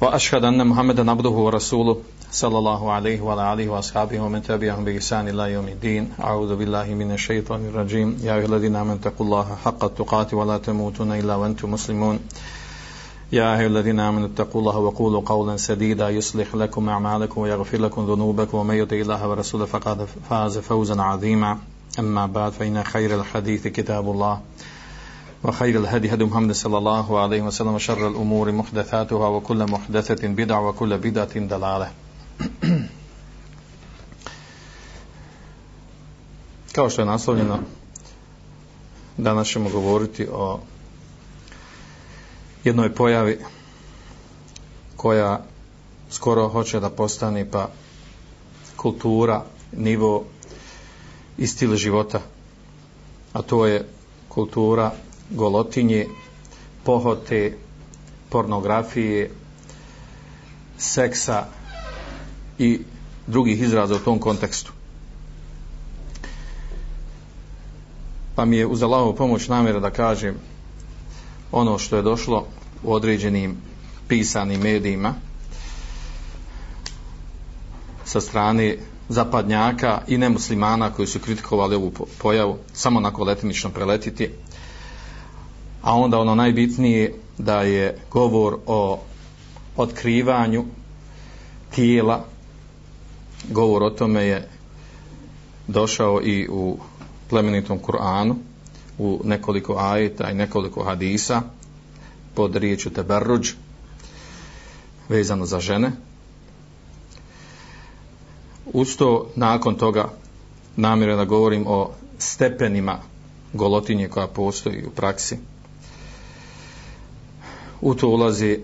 وأشهد أن محمدا عبده ورسوله صلى الله عليه وعلى آله وأصحابه ومن تبعهم بإحسان إلى يوم الدين أعوذ بالله من الشيطان الرجيم يا أيها الذين آمنوا اتقوا الله حق التقاته ولا تموتن إلا وأنتم مسلمون يا أيها الذين آمنوا اتقوا الله وقولوا قولا سديدا يصلح لكم أعمالكم ويغفر لكم ذنوبكم ومن يطع الله ورسوله فقد فاز فوزا عظيما أما بعد فإن خير الحديث كتاب الله وخير الهدي هدي محمد صلى الله عليه وسلم وشر الأمور محدثاتها وكل محدثة بدع وكل بدعة دلالة Kao što je naslovljeno, danas ćemo govoriti o jednoj pojavi koja skoro hoće da postane pa kultura, nivo i stil života. A to je kultura golotinje, pohote, pornografije, seksa i drugih izraza u tom kontekstu. Pa mi je uz Allahovu pomoć namjera da kažem ono što je došlo u određenim pisanim medijima sa strane zapadnjaka i nemuslimana koji su kritikovali ovu pojavu samo onako letimično preletiti a onda ono najbitnije da je govor o otkrivanju tijela govor o tome je došao i u plemenitom Kur'anu u nekoliko ajeta i nekoliko hadisa pod riječu teberruđ vezano za žene. Usto nakon toga namjerno da govorim o stepenima golotinje koja postoji u praksi. U to ulazi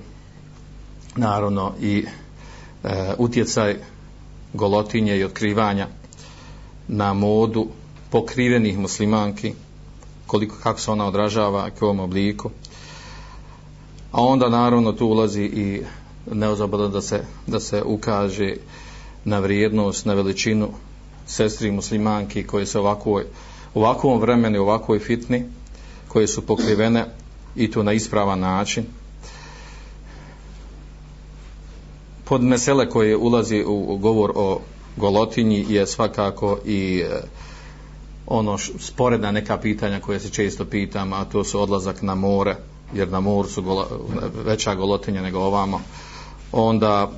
naravno i e, utjecaj golotinje i otkrivanja na modu pokrivenih muslimanki, koliko, kako se ona odražava, u ovom obliku. A onda naravno tu ulazi i neozabada da se, da se ukaže na vrijednost, na veličinu sestri muslimanki koje se ovakvoj, ovakvom vremenu, ovakvoj fitni, koje su pokrivene i to na ispravan način. Pod mesele koje ulazi u govor o golotinji je svakako i e, ono sporedna neka pitanja koje se često pitam, a to su odlazak na more, jer na moru su gola, veća golotinja nego ovamo. Onda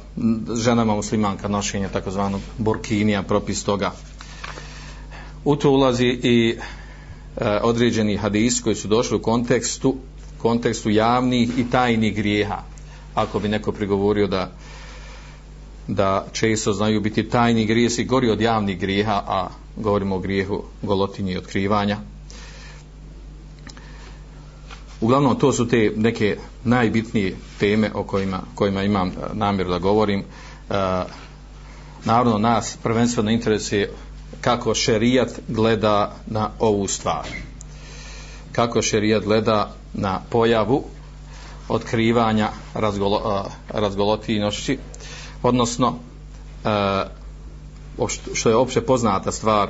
ženama muslimanka nošenje takozvanog burkinija, propis toga. U to ulazi i e, određeni hadis koji su došli u kontekstu kontekstu javnih i tajnih grijeha. Ako bi neko prigovorio da da često znaju biti tajni grijesi gori od javnih grijeha, a govorimo o grijehu golotinje i otkrivanja. Uglavnom, to su te neke najbitnije teme o kojima, kojima imam e, namjeru namjer da govorim. E, naravno, nas prvenstveno interesuje kako šerijat gleda na ovu stvar. Kako šerijat gleda na pojavu otkrivanja razgolo, e, razgolotinošći, odnosno e, što je opće poznata stvar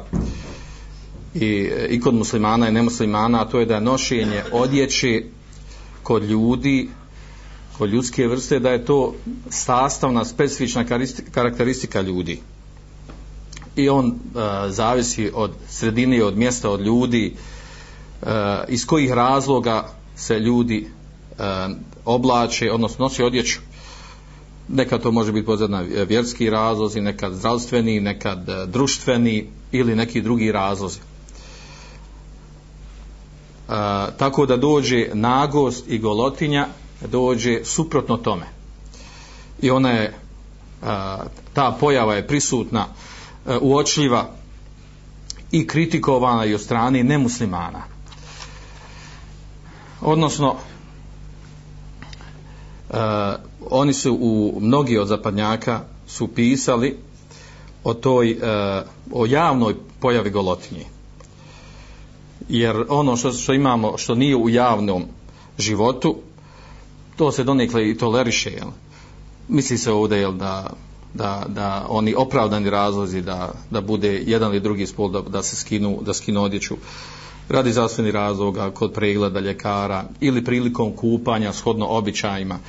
i, i kod muslimana i nemuslimana, a to je da je nošenje odjeći kod ljudi, kod ljudske vrste, da je to sastavna, specifična karakteristika ljudi. I on e, zavisi od sredine, od mjesta, od ljudi, e, iz kojih razloga se ljudi e, oblače, odnosno nosi odjeću nekad to može biti pozadna vjerski razlozi, nekad zdravstveni, nekad e, društveni ili neki drugi razlozi. E, tako da dođe nagost i golotinja, dođe suprotno tome. I ona je, e, ta pojava je prisutna, e, uočljiva i kritikovana i od strane nemuslimana. Odnosno, e, oni su u mnogi od zapadnjaka su pisali o toj e, o javnoj pojavi golotinje. Jer ono što, što imamo što nije u javnom životu to se donekle i toleriše jel? misli se ovdje jel, da, da, da oni opravdani razlozi da, da bude jedan ili drugi spol da, da se skinu, da skinu odjeću. Radi zdravstveni razloga kod pregleda ljekara ili prilikom kupanja shodno običajima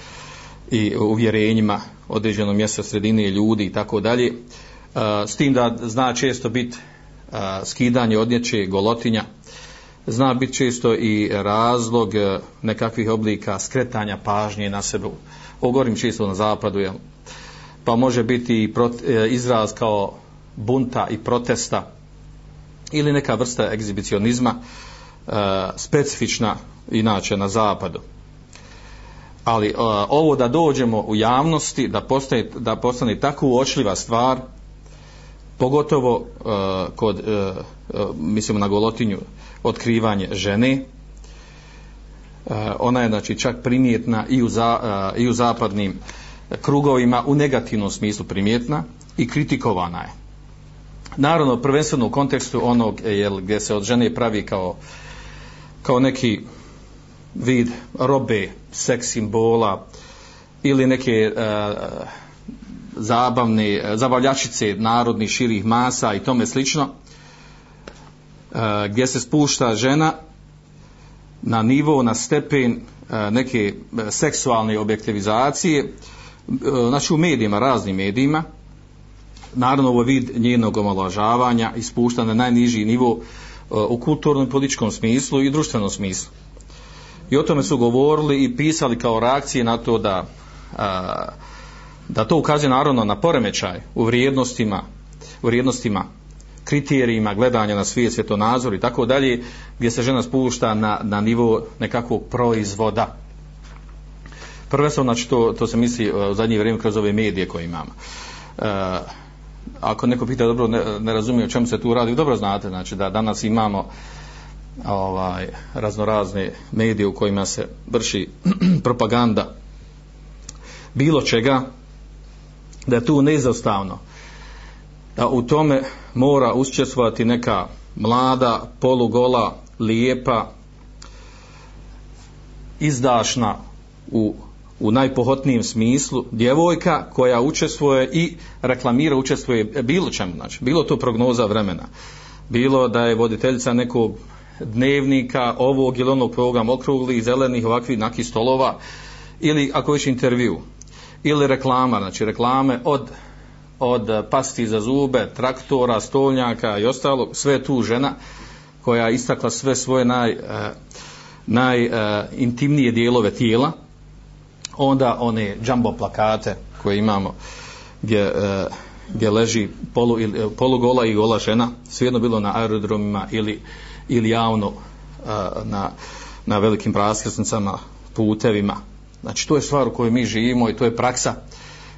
i uvjerenjima određenom mjestu sredine ljudi i tako dalje. E, s tim da zna često biti e, skidanje odjeće golotinja. Zna biti često i razlog e, nekakvih oblika skretanja pažnje na sebe. Ogorim često na zapadu jel? pa može biti izraz kao bunta i protesta ili neka vrsta egzibicionizma specifična inače na zapadu ali e, ovo da dođemo u javnosti da postane, da postane tako uočljiva stvar pogotovo e, kod e, e, mislimo na golotinju otkrivanje žene e, ona je znači čak primjetna i u, za, e, i u zapadnim krugovima u negativnom smislu primjetna i kritikovana je. Naravno prvenstveno u kontekstu onog jel, gdje se od žene pravi kao kao neki vid robe, seks simbola ili neke e, zabavne, zabavljačice narodnih širih masa i tome slično e, gdje se spušta žena na nivo, na stepen e, neke e, seksualne objektivizacije e, znači u medijima, raznim medijima naravno ovo vid njenog omalažavanja ispušta na najniži nivo e, u kulturnom i političkom smislu i društvenom smislu. I o tome su govorili i pisali kao reakcije na to da a, da to ukazuje naravno na poremećaj u vrijednostima u vrijednostima kriterijima gledanja na svijet, svjetonazor i tako dalje, gdje se žena spušta na, na nivo nekakvog proizvoda. Prvenstveno, znači to, to se misli e, u zadnje vrijeme kroz ove medije koje imamo. E, ako neko pita dobro ne, ne razumije o čemu se tu radi, dobro znate znači da danas imamo ovaj raznorazne medije u kojima se vrši propaganda bilo čega da je tu neizostavno da u tome mora učestvovati neka mlada, polugola, lijepa izdašna u u najpohotnijem smislu djevojka koja učestvuje i reklamira učestvuje bilo čemu, znači bilo to prognoza vremena, bilo da je voditeljica nekog dnevnika ovog ili onog programa okrugli, zelenih, ovakvih, nakih stolova ili ako već intervju ili reklama, znači reklame od od pasti za zube, traktora, stolnjaka i ostalo, sve tu žena koja istakla sve svoje naj, e, uh, najintimnije e, uh, dijelove tijela, onda one jumbo plakate koje imamo gdje, uh, gdje leži polu, ili, polugola i gola žena svejedno bilo na aerodromima ili, ili javno e, na, na velikim praskrsnicama putevima. Znači to je stvar u kojoj mi živimo i to je praksa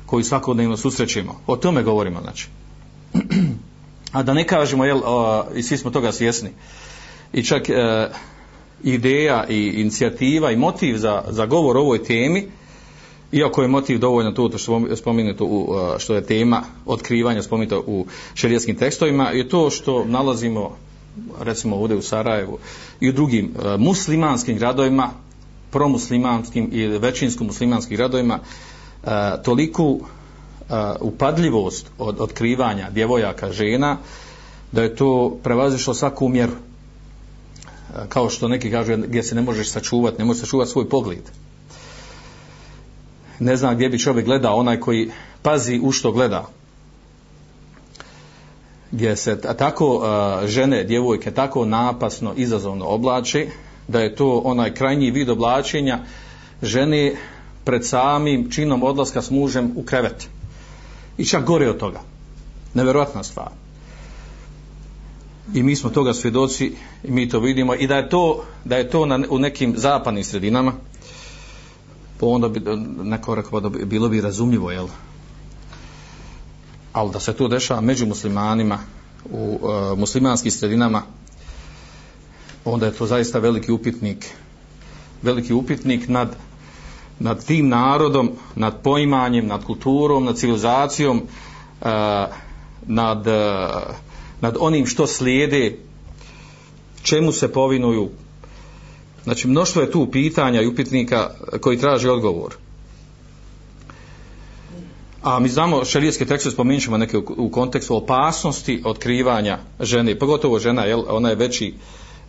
koju svakodnevno susrećemo. O tome govorimo znači. A da ne kažemo jel, o, i svi smo toga svjesni i čak e, ideja i inicijativa i motiv za, za govor o ovoj temi iako je motiv dovoljno to što spomenuto u, e, što je tema otkrivanja spomenuto u šerijskim tekstovima je to što nalazimo recimo ovdje u Sarajevu i u drugim e, muslimanskim gradovima promuslimanskim i većinsko muslimanskim gradovima e, toliku e, upadljivost od otkrivanja djevojaka žena da je to prevazišlo svaku mjeru kao što neki kažu gdje se ne možeš sačuvati ne možeš sačuvati svoj pogled ne znam gdje bi čovjek gledao, onaj koji pazi u što gleda. Gdje se tako uh, žene, djevojke tako napasno, izazovno oblače, da je to onaj krajnji vid oblačenja žene pred samim činom odlaska s mužem u krevet. I čak gore od toga. Neverovatna stvar. I mi smo toga svjedoci i mi to vidimo i da je to, da je to na, u nekim zapadnim sredinama, po onda bi neko rekao pa da bi, bilo bi razumljivo jel ali da se to dešava među muslimanima u e, muslimanskim sredinama onda je to zaista veliki upitnik veliki upitnik nad nad tim narodom, nad poimanjem, nad kulturom, nad civilizacijom, e, nad, e, nad onim što slijede, čemu se povinuju. Znači, mnoštvo je tu pitanja i upitnika koji traži odgovor. A mi znamo šerijetske tekste spomenut ćemo neke u, u kontekstu opasnosti otkrivanja žene, pogotovo žena, jel, ona je veći,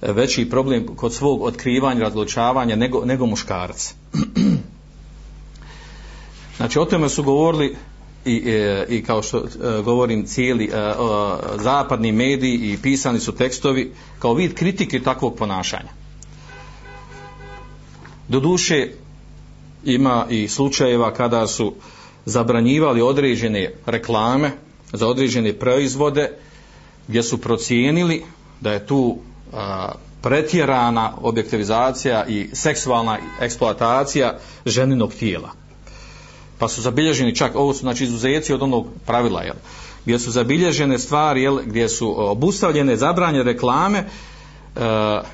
veći problem kod svog otkrivanja, razlučavanja nego, nego muškarac. znači o tome su govorili i, e, i kao što e, govorim cijeli e, zapadni mediji i pisani su tekstovi kao vid kritike takvog ponašanja. Doduše ima i slučajeva kada su zabranjivali određene reklame za određene proizvode gdje su procijenili da je tu a, pretjerana objektivizacija i seksualna eksploatacija ženinog tijela. Pa su zabilježeni čak, ovo su znači izuzeci od onog pravila, jel, gdje su zabilježene stvari, jel, gdje su obustavljene, zabranje reklame, Uh,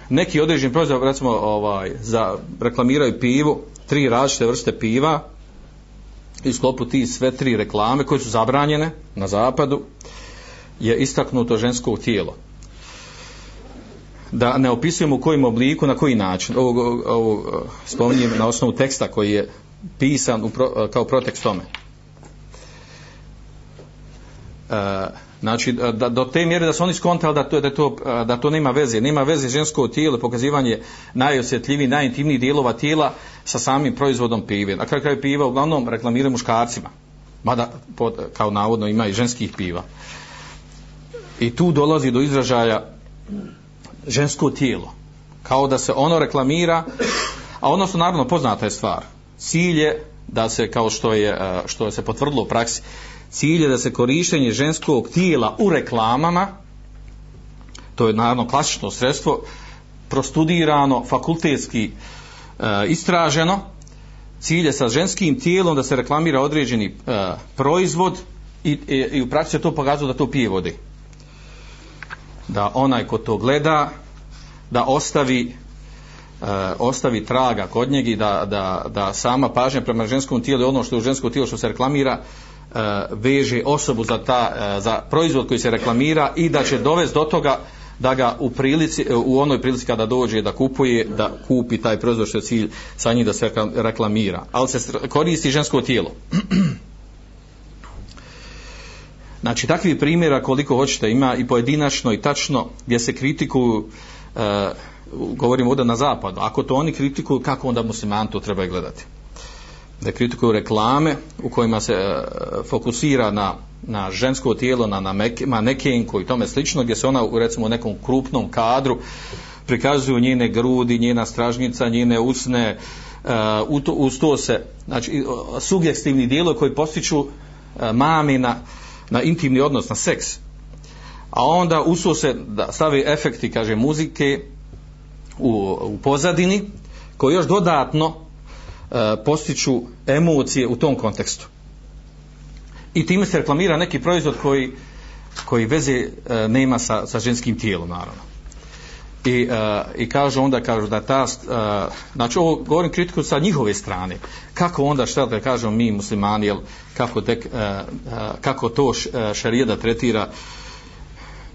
neki određeni proizvod recimo ovaj za reklamiraju pivo tri različite vrste piva i sklopu ti sve tri reklame koje su zabranjene na zapadu je istaknuto žensko tijelo. Da ne opisujemo u kojim obliku, na koji način. Ovo, ovo spominjem na osnovu teksta koji je pisan u pro, kao protekst tome. E, znači da, do te mjere da su oni skontali da to, da, to, da to nema veze. Nema veze žensko tijelo pokazivanje najosjetljiviji, najintimnijih dijelova tijela sa samim proizvodom pive. Na kraju kraju piva uglavnom reklamiraju muškarcima. Mada pod, kao navodno ima i ženskih piva. I tu dolazi do izražaja žensko tijelo. Kao da se ono reklamira a odnosno, naravno poznata je stvar. Cilj je da se kao što je što se potvrdilo u praksi cilj je da se korištenje ženskog tijela u reklamama, to je naravno klasično sredstvo, prostudirano, fakultetski e, istraženo, cilj je sa ženskim tijelom da se reklamira određeni e, proizvod i, i, i u praksi to pokazuje da to pije vode. Da onaj ko to gleda, da ostavi Uh, ostavi traga kod njega da, da, da sama pažnja prema ženskom tijelu ono što je u ženskom tijelu što se reklamira uh, E, veže osobu za, ta, e, za proizvod koji se reklamira i da će dovesti do toga da ga u prilici e, u onoj prilici kada dođe da kupuje da kupi taj proizvod što je cilj sa njim da se reklamira. Ali se koristi žensko tijelo. Znači takvi primjera koliko hoćete ima i pojedinačno i tačno gdje se kritikuju uh, govorimo ovdje na zapadu. Ako to oni kritikuju kako onda muslimani to treba gledati? Da kritikuju reklame u kojima se e, fokusira na, na žensko tijelo, na, na manekenku i tome slično, gdje se ona u recimo nekom krupnom kadru prikazuju njene grudi, njena stražnica, njene usne, e, u to, uz to se, znači, sugestivni dijelo koji postiču e, mami na, na intimni odnos, na seks. A onda usu se da stavi efekti, kaže, muzike u, u pozadini, koji još dodatno E, postiču emocije u tom kontekstu. I time se reklamira neki proizvod koji, koji veze e, nema sa, sa ženskim tijelom, naravno. I, uh, i kažu onda kažu da ta uh, znači ovo govorim kritiku sa njihove strane kako onda šta da kažemo mi muslimani jel, kako, tek, uh, kako to šarijeda tretira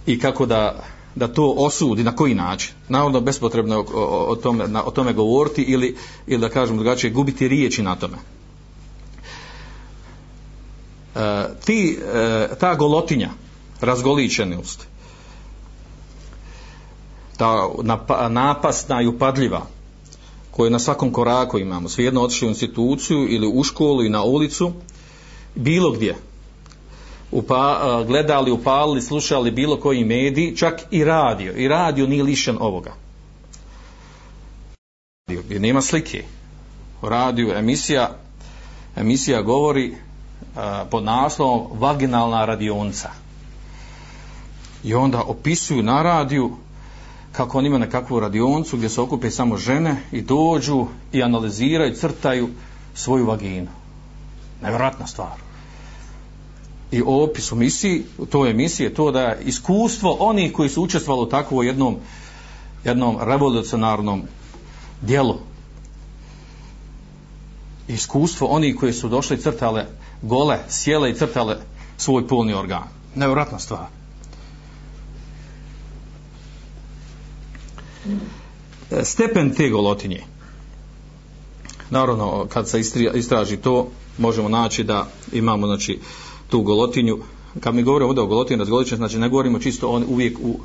i kako da da to osudi, na koji način. Naravno, bespotrebno o, o, o, tome, na, o tome govoriti ili, ili da kažem drugačije, gubiti riječi na tome. E, ti, e, ta golotinja, razgoličenost, ta napasna i upadljiva, koju na svakom koraku imamo, svejedno otišli u instituciju ili u školu i na ulicu, bilo gdje, upa, gledali, upalili, slušali bilo koji mediji, čak i radio. I radio nije lišen ovoga. Jer nema slike. radiju emisija, emisija govori a, pod naslovom vaginalna radionca. I onda opisuju na radiju kako on ima nekakvu radioncu gdje se okupe samo žene i dođu i analiziraju, crtaju svoju vaginu. Nevjerojatna stvar i opis u misiji, u toj emisiji je to da je iskustvo onih koji su učestvovali u takvom jednom, jednom revolucionarnom dijelu. Iskustvo oni koji su došli i crtale gole, sjele i crtale svoj polni organ. Nevratna stvar. Stepen te golotinje. Naravno, kad se istraži to, možemo naći da imamo znači, tu golotinju. Kad mi govorimo ovdje o golotinju, razgoličenju, znači ne govorimo čisto on uvijek u,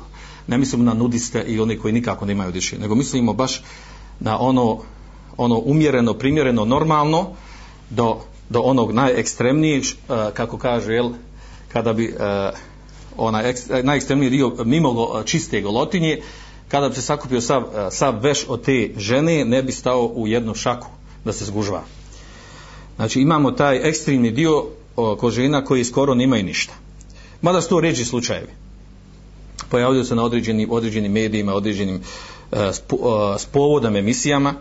ne mislimo na nudiste i oni koji nikako nemaju diše, nego mislimo baš na ono, ono umjereno, primjereno, normalno do, do onog najekstremnijeg, eh, kako kaže, jel, kada bi uh, onaj eh, najekstremniji dio mimo čiste golotinje, kada bi se sakupio sav, sav veš od te žene, ne bi stao u jednu šaku da se zgužva. Znači imamo taj ekstremni dio ko žena koji skoro nemaju ništa. Mada su to ređi slučajevi. Pojavljaju se na određenim, određenim medijima, određenim uh, spo, e, spovodama, emisijama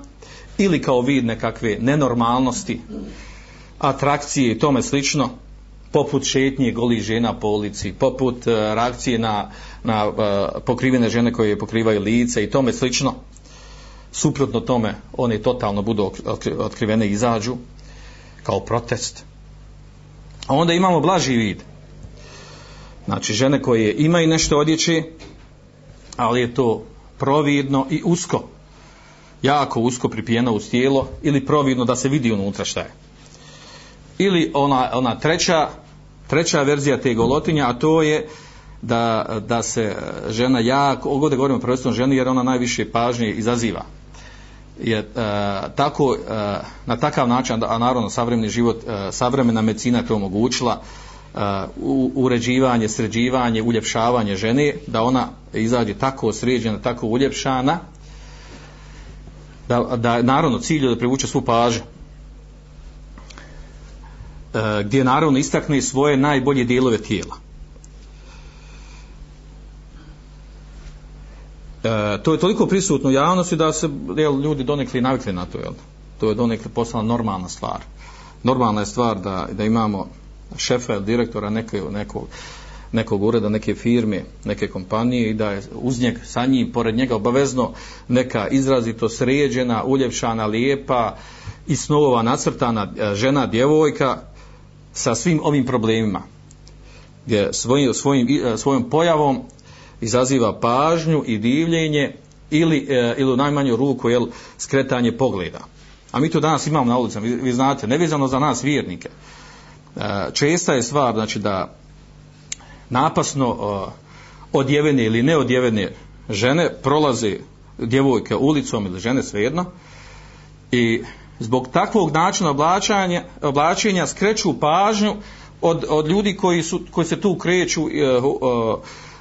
ili kao vid nekakve nenormalnosti, atrakcije i tome slično, poput šetnje goli žena po ulici, poput uh, reakcije na, na pokrivene žene koje pokrivaju lice i tome slično. Suprotno tome, one totalno budu otkrivene i izađu kao protest. A onda imamo blaži vid. Znači, žene koje imaju nešto odjeće, ali je to providno i usko. Jako usko pripijeno uz tijelo ili providno da se vidi unutra šta je. Ili ona, ona treća, treća verzija te golotinja, a to je da, da se žena jako, ovdje govorimo prvenstveno ženi jer ona najviše pažnje izaziva je e, tako e, na takav način a naravno savremeni život e, savremena medicina to omogućila e, u, uređivanje, sređivanje, uljepšavanje žene da ona izađe tako sređena, tako uljepšana da, da naravno cilj je da privuče svu pažnju. E, gdje naravno istakne svoje najbolje dijelove tijela. E, to je toliko prisutno u javnosti da se jel, ljudi donekli navikli na to. Jel? To je donekli postala normalna stvar. Normalna je stvar da, da imamo šefa ili direktora neke, nekog, nekog ureda, neke firme, neke kompanije i da je uz njeg, sa njim, pored njega obavezno neka izrazito sređena, uljepšana, lijepa i snovova nacrtana e, žena, djevojka sa svim ovim problemima gdje svojim, svojim, e, svojom pojavom izaziva pažnju i divljenje ili, e, ili u najmanju ruku jel, skretanje pogleda. A mi to danas imamo na ulicama, vi, vi znate, nevezano za nas vjernike. E, česta je stvar znači, da napasno e, odjevene ili neodjevene žene prolaze djevojke ulicom ili žene svejedno i zbog takvog načina oblačanja, oblačenja skreću pažnju od, od ljudi koji, su, koji se tu kreću e, e,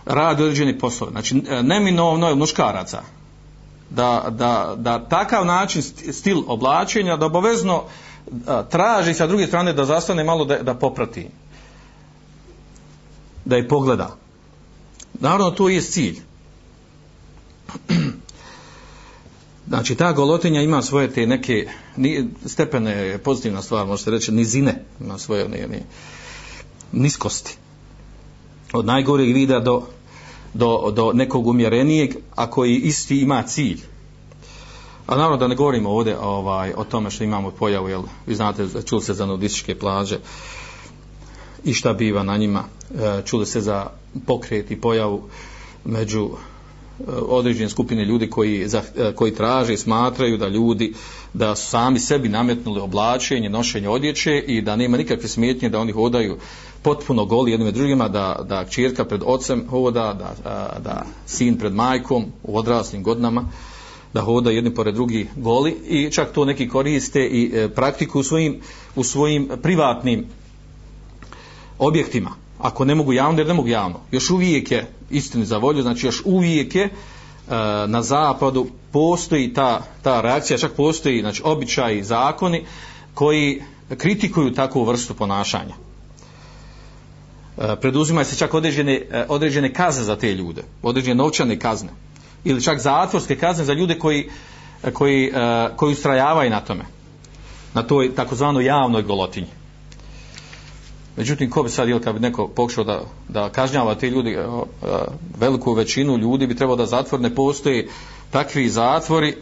radi određeni poslove. Znači, e, neminovno je muškaraca da, da, da takav način stil oblačenja da obavezno e, traži sa druge strane da zastane malo da, da poprati. Da je pogleda. Naravno, to je cilj. Znači, ta golotinja ima svoje te neke ni, stepene, pozitivna stvar, možete reći, nizine, ima svoje ne, ne, niskosti od najgoreg vida do, do, do nekog umjerenijeg, a koji isti ima cilj. A naravno da ne govorimo ovdje ovaj, o tome što imamo pojavu, jel, vi znate, čuli se za nudističke plaže i šta biva na njima, e, čuli se za pokret i pojavu među e, određene skupine ljudi koji, za, e, koji traže i smatraju da ljudi da su sami sebi nametnuli oblačenje, nošenje odjeće i da nema nikakve smetnje da oni hodaju potpuno goli jednim i drugima, da, da čirka pred ocem hoda, da, da sin pred majkom u odraslim godinama, da hoda jedni pored drugi goli i čak to neki koriste i e, praktiku u svojim, u svojim privatnim objektima. Ako ne mogu javno, jer ne mogu javno. Još uvijek je, istini za volju, znači još uvijek je e, na zapadu postoji ta, ta reakcija, čak postoji znači, običaji, zakoni koji kritikuju takvu vrstu ponašanja. E, preduzimaju se čak određene, e, određene kazne za te ljude, određene novčane kazne ili čak zatvorske kazne za ljude koji, e, koji, koji ustrajavaju na tome, na toj takozvano javnoj golotinji. Međutim, ko bi sad, ili kad bi neko pokušao da, da kažnjava te ljudi, veliku većinu ljudi bi trebao da zatvor ne postoji takvi zatvori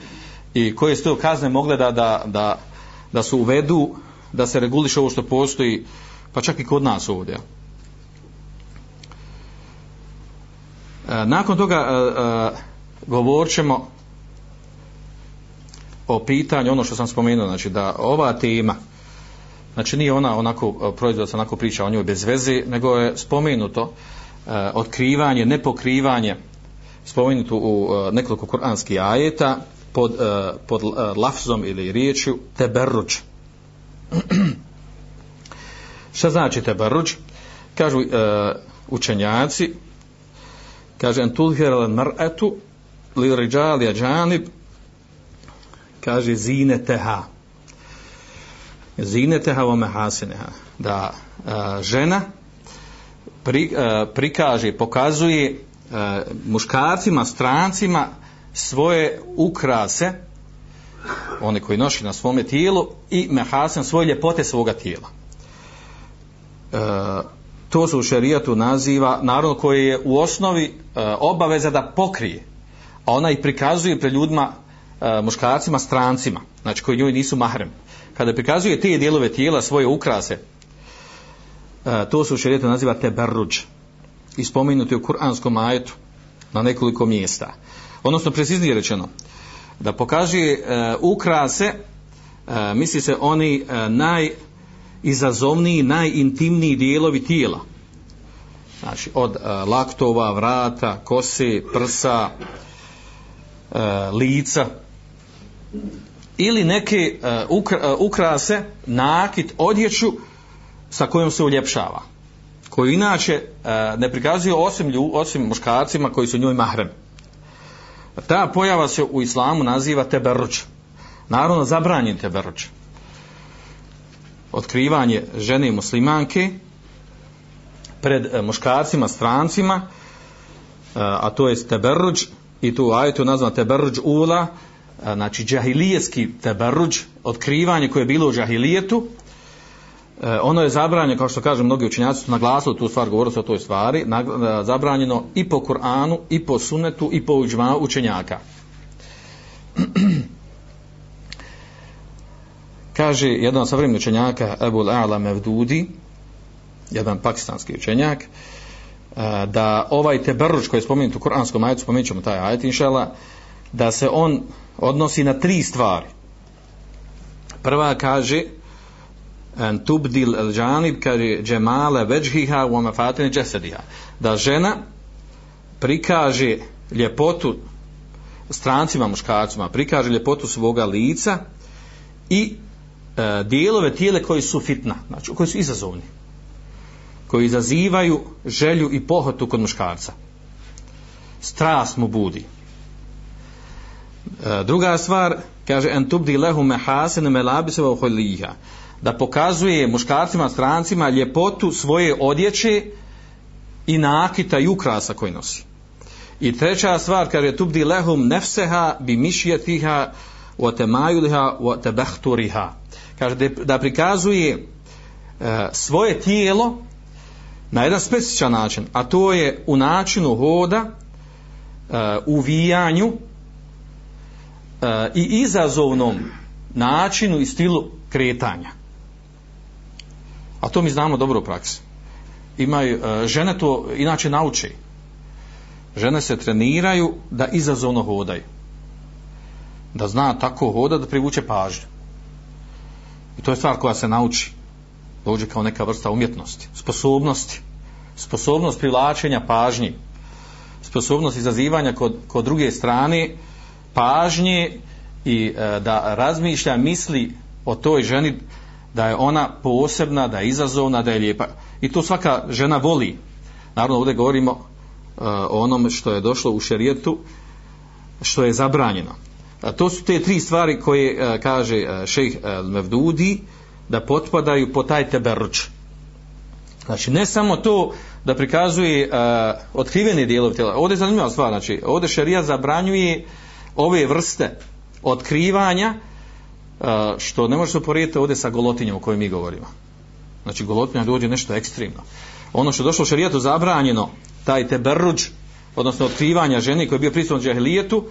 i koje su to kazne mogle da, da, da, da se uvedu, da se reguliše ovo što postoji, pa čak i kod nas ovdje. E, E, nakon toga e, e, govorit ćemo o pitanju, ono što sam spomenuo, znači da ova tema, znači nije ona onako, e, proizvod se onako priča o njoj bez veze, nego je spomenuto e, otkrivanje, nepokrivanje, spomenuto u nekoliko kuranskih ajeta pod, pod lafzom ili riječju teberruč. Šta znači teberruč? Kažu učenjaci, kaže en tulhir al mar'atu li rijali janib kaže zineteha. Zineteha wa mahasineha. Da a, žena pri, a, prikaže pokazuje a, muškarcima strancima svoje ukrase one koji nosi na svome tijelu i mehasen svoje ljepote svoga tijela. E, to su u šerijatu naziva naravno koje je u osnovi e, obaveza da pokrije a ona i prikazuje pre ljudima e, muškarcima strancima znači koji njoj nisu mahrem. Kada prikazuje te dijelove tijela svoje ukrase e, to su u šerijatu naziva teberruđ i spomenuti u kuranskom ajetu na nekoliko mjesta. Odnosno preciznije rečeno da pokaže e, ukrase e, misli se oni e, naj najizazovniji, najintimniji dijelovi tijela. Znači, od e, laktova, vrata, kose, prsa, e, lica. Ili neke e, ukra, e, ukrase, nakit, odjeću sa kojom se uljepšava. Koju inače e, ne prikazuju osim, lju, osim muškarcima koji su njoj mahrem. Ta pojava se u islamu naziva teberuč. Naravno, zabranjen teberuč otkrivanje žene muslimanke pred e, muškarcima, strancima, e, a to je teberruđ, i tu ajetu nazva teberruđ ula, e, znači džahilijeski teberruđ, otkrivanje koje je bilo u džahilijetu, ono je zabranjeno, kao što kažem, mnogi učinjaci su naglasili tu stvar, govorili su o toj stvari, zabranjeno i po Kur'anu, i po sunetu, i po uđma učenjaka. kaže jedan od savremeni učenjaka Ebul A'la Mevdudi jedan pakistanski učenjak e, da ovaj teberruč koji je spomenut u kuranskom ajetu spomenut ćemo taj ajet inšala da se on odnosi na tri stvari. Prva kaže en tubdil el džanib kaže džemale veđhiha u omefatine džesediha da žena prikaže ljepotu strancima muškarcima prikaže ljepotu svoga lica i e, dijelove tijele koji su fitna, znači koji su izazovni, koji izazivaju želju i pohotu kod muškarca. Strast mu budi. E, druga stvar, kaže, en tubdi lehu mehasen me uholiha, da pokazuje muškarcima, strancima ljepotu svoje odjeće i nakita i ukrasa koji nosi. I treća stvar, kaže, tubdi lehum nefseha bi mišjetiha wa temajuliha wa tebehturiha kaže da prikazuje e, svoje tijelo na jedan specifičan način, a to je u načinu hoda, e, u vijanju e, i izazovnom načinu i stilu kretanja. A to mi znamo dobro u praksi. Imaju, žene to inače nauče. Žene se treniraju da izazovno hodaju. Da zna tako hoda da privuče pažnju. I to je stvar koja se nauči. Dođe kao neka vrsta umjetnosti, sposobnosti. Sposobnost privlačenja pažnje. Sposobnost izazivanja kod, kod druge strane pažnje i e, da razmišlja, misli o toj ženi da je ona posebna, da je izazovna, da je lijepa. I to svaka žena voli. Naravno, ovdje govorimo e, o onom što je došlo u šerijetu, što je zabranjeno. A to su te tri stvari koje e, kaže e, šejh e, Mevdudi da potpadaju po taj teberruč. Znači, ne samo to da prikazuje uh, otkriveni dijelovi tijela. Ovdje je zanimljiva stvar. Znači, ovdje šerija zabranjuje ove vrste otkrivanja uh, što ne može se uporijeti ovdje sa golotinjom o kojoj mi govorimo. Znači, golotinja dođe nešto ekstremno. Ono što je došlo u zabranjeno, taj teberruč, odnosno otkrivanja žene koji je bio prisutan u džahilijetu,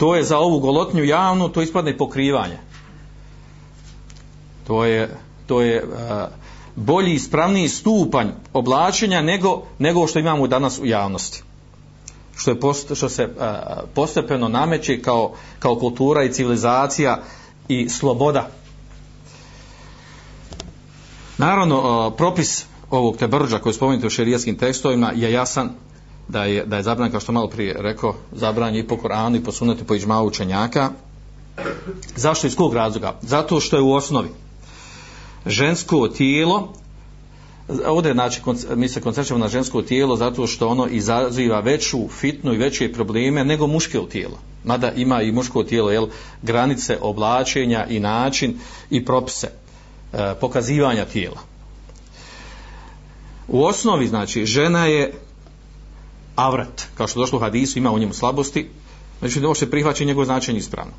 to je za ovu golotnju javnu, to ispadne pokrivanje. To je, to je a, bolji ispravniji stupanj oblačenja nego, nego što imamo danas u javnosti. Što, je post, što se a, postepeno nameće kao, kao kultura i civilizacija i sloboda. Naravno, e, propis ovog tebrđa koji spomenuti u šerijskim tekstovima je jasan da je, da je zabranjen, kao što malo prije rekao, zabranjen i po Koranu i po sunetu, po iđmavu učenjaka. Zašto iz kog razloga? Zato što je u osnovi žensko tijelo ovdje znači mi se koncentrujemo na žensko tijelo zato što ono izaziva veću fitnu i veće probleme nego muško tijelo mada ima i muško tijelo jel, granice oblačenja i način i propise e, pokazivanja tijela u osnovi znači žena je avrat kao što došlo u hadisu ima u njemu slabosti znači ovo se prihvaća njegovo značenje ispravno.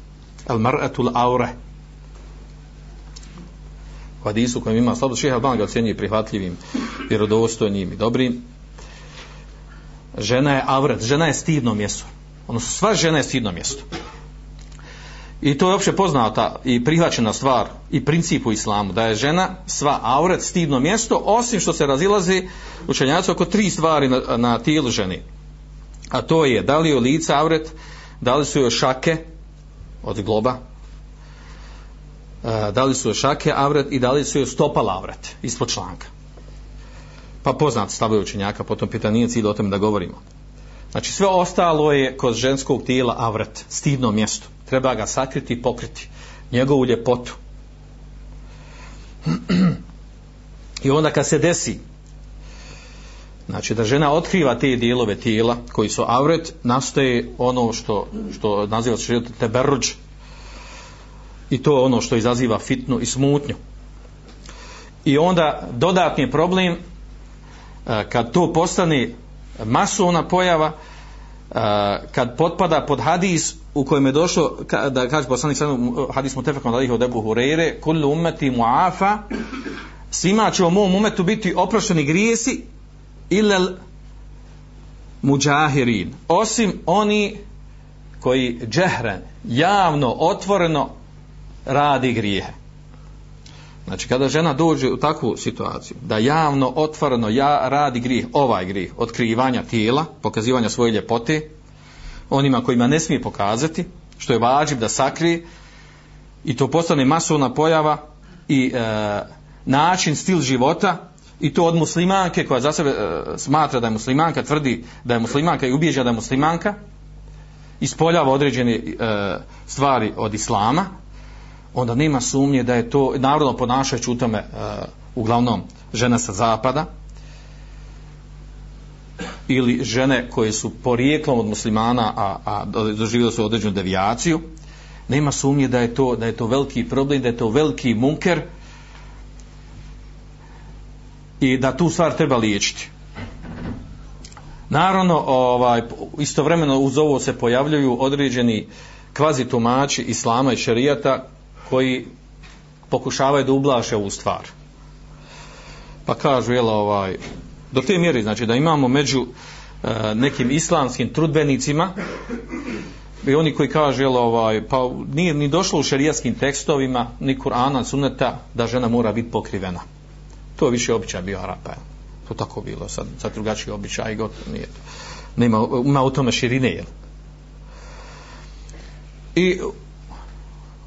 Al mar'atul aure. U hadisu kojem ima slabost šeha Alban ga ocjenjuje prihvatljivim vjerodostojnim i dobrim. Žena je avrat žena je stidno mjesto. Ono sva žena je stidno mjesto. I to je opće poznata i prihvaćena stvar i princip u islamu da je žena sva avret stidno mjesto osim što se razilazi učenjaci oko tri stvari na, na tijelu ženi a to je da li je lica avret da li su joj šake od globa? E, da li su joj šake avret i da li su joj stopala avret ispod članka? Pa poznat stavuje učenjaka potom pita nije cilj o tome da govorimo. Znači sve ostalo je kod ženskog tijela avret stidno mjesto. Treba ga sakriti i pokriti njegovu ljepotu. I onda kad se desi znači da žena otkriva te dijelove tijela koji su avret nastaje ono što, što naziva se teberđ i to ono što izaziva fitnu i smutnju. I onda dodatni problem e, kad to postane masovna pojava e, kad potpada pod hadis u kojem je došlo da kaže poslanik sallallahu hadis mutafakun alejhi od Abu Hurajre kullu ummati muafa. Svima će u mom umetu biti oprošteni grijesi illa mujahirin osim oni koji džehren javno otvoreno radi grijehe. Znači kada žena dođe u takvu situaciju da javno otvoreno ja radi grijeh ovaj grijeh otkrivanja tijela pokazivanja svoje ljepote onima kojima ne smije pokazati, što je vađib da sakrije, i to postane masovna pojava i e, način, stil života, i to od muslimanke koja za sebe e, smatra da je muslimanka, tvrdi da je muslimanka i ubijeđa da je muslimanka, ispoljava određene e, stvari od islama, onda nema sumnje da je to narodno ponašajući u tome e, uglavnom žena sa zapada, ili žene koje su porijeklom od muslimana, a, a doživjeli su određenu devijaciju, nema sumnje da je to da je to veliki problem, da je to veliki munker i da tu stvar treba liječiti. Naravno, ovaj, istovremeno uz ovo se pojavljuju određeni kvazi tumači islama i šerijata koji pokušavaju da ublaše ovu stvar. Pa kažu, jel, ovaj, do te mjere znači da imamo među e, nekim islamskim trudbenicima i oni koji kažu jel, ovaj, pa nije ni došlo u šerijaskim tekstovima ni Kur'ana, suneta da žena mora biti pokrivena to je više običaj bio Arapa to tako bilo sad, sad drugačiji običaj god nije nema, ima u tome širine jel. i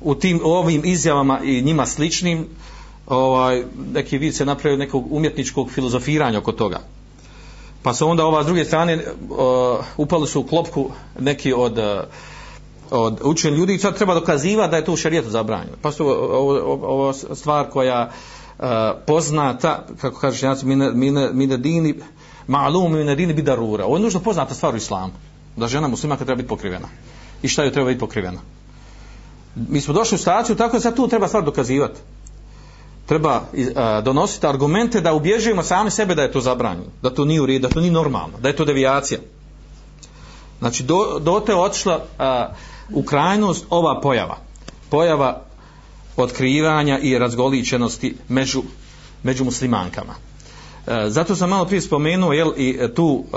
u tim ovim izjavama i njima sličnim ovaj, neki vid se napravio nekog umjetničkog filozofiranja oko toga. Pa su onda ova s druge strane uh, upali su u klopku neki od uh, od učenih ljudi i sad treba dokazivati da je to u šarijetu zabranjeno. Pa su eh, ovo, ovo stvar koja uh, poznata, kako kaže šenjaci, mine, mine, mine dini, malum mine dini bidarura. Ovo je nužno poznata stvar u islamu. Da žena muslimanka treba biti pokrivena. I šta joj treba biti pokrivena? Mi smo došli u situaciju, tako da sad tu treba stvar dokazivati treba a, donositi argumente da ubježujemo sami sebe da je to zabranjeno, da to nije u redu, da to nije normalno, da je to devijacija. Znači, do, do te otišla a, u krajnost ova pojava. Pojava otkrivanja i razgoličenosti među, među muslimankama. E, zato sam malo prije spomenuo jel, i e, tu e,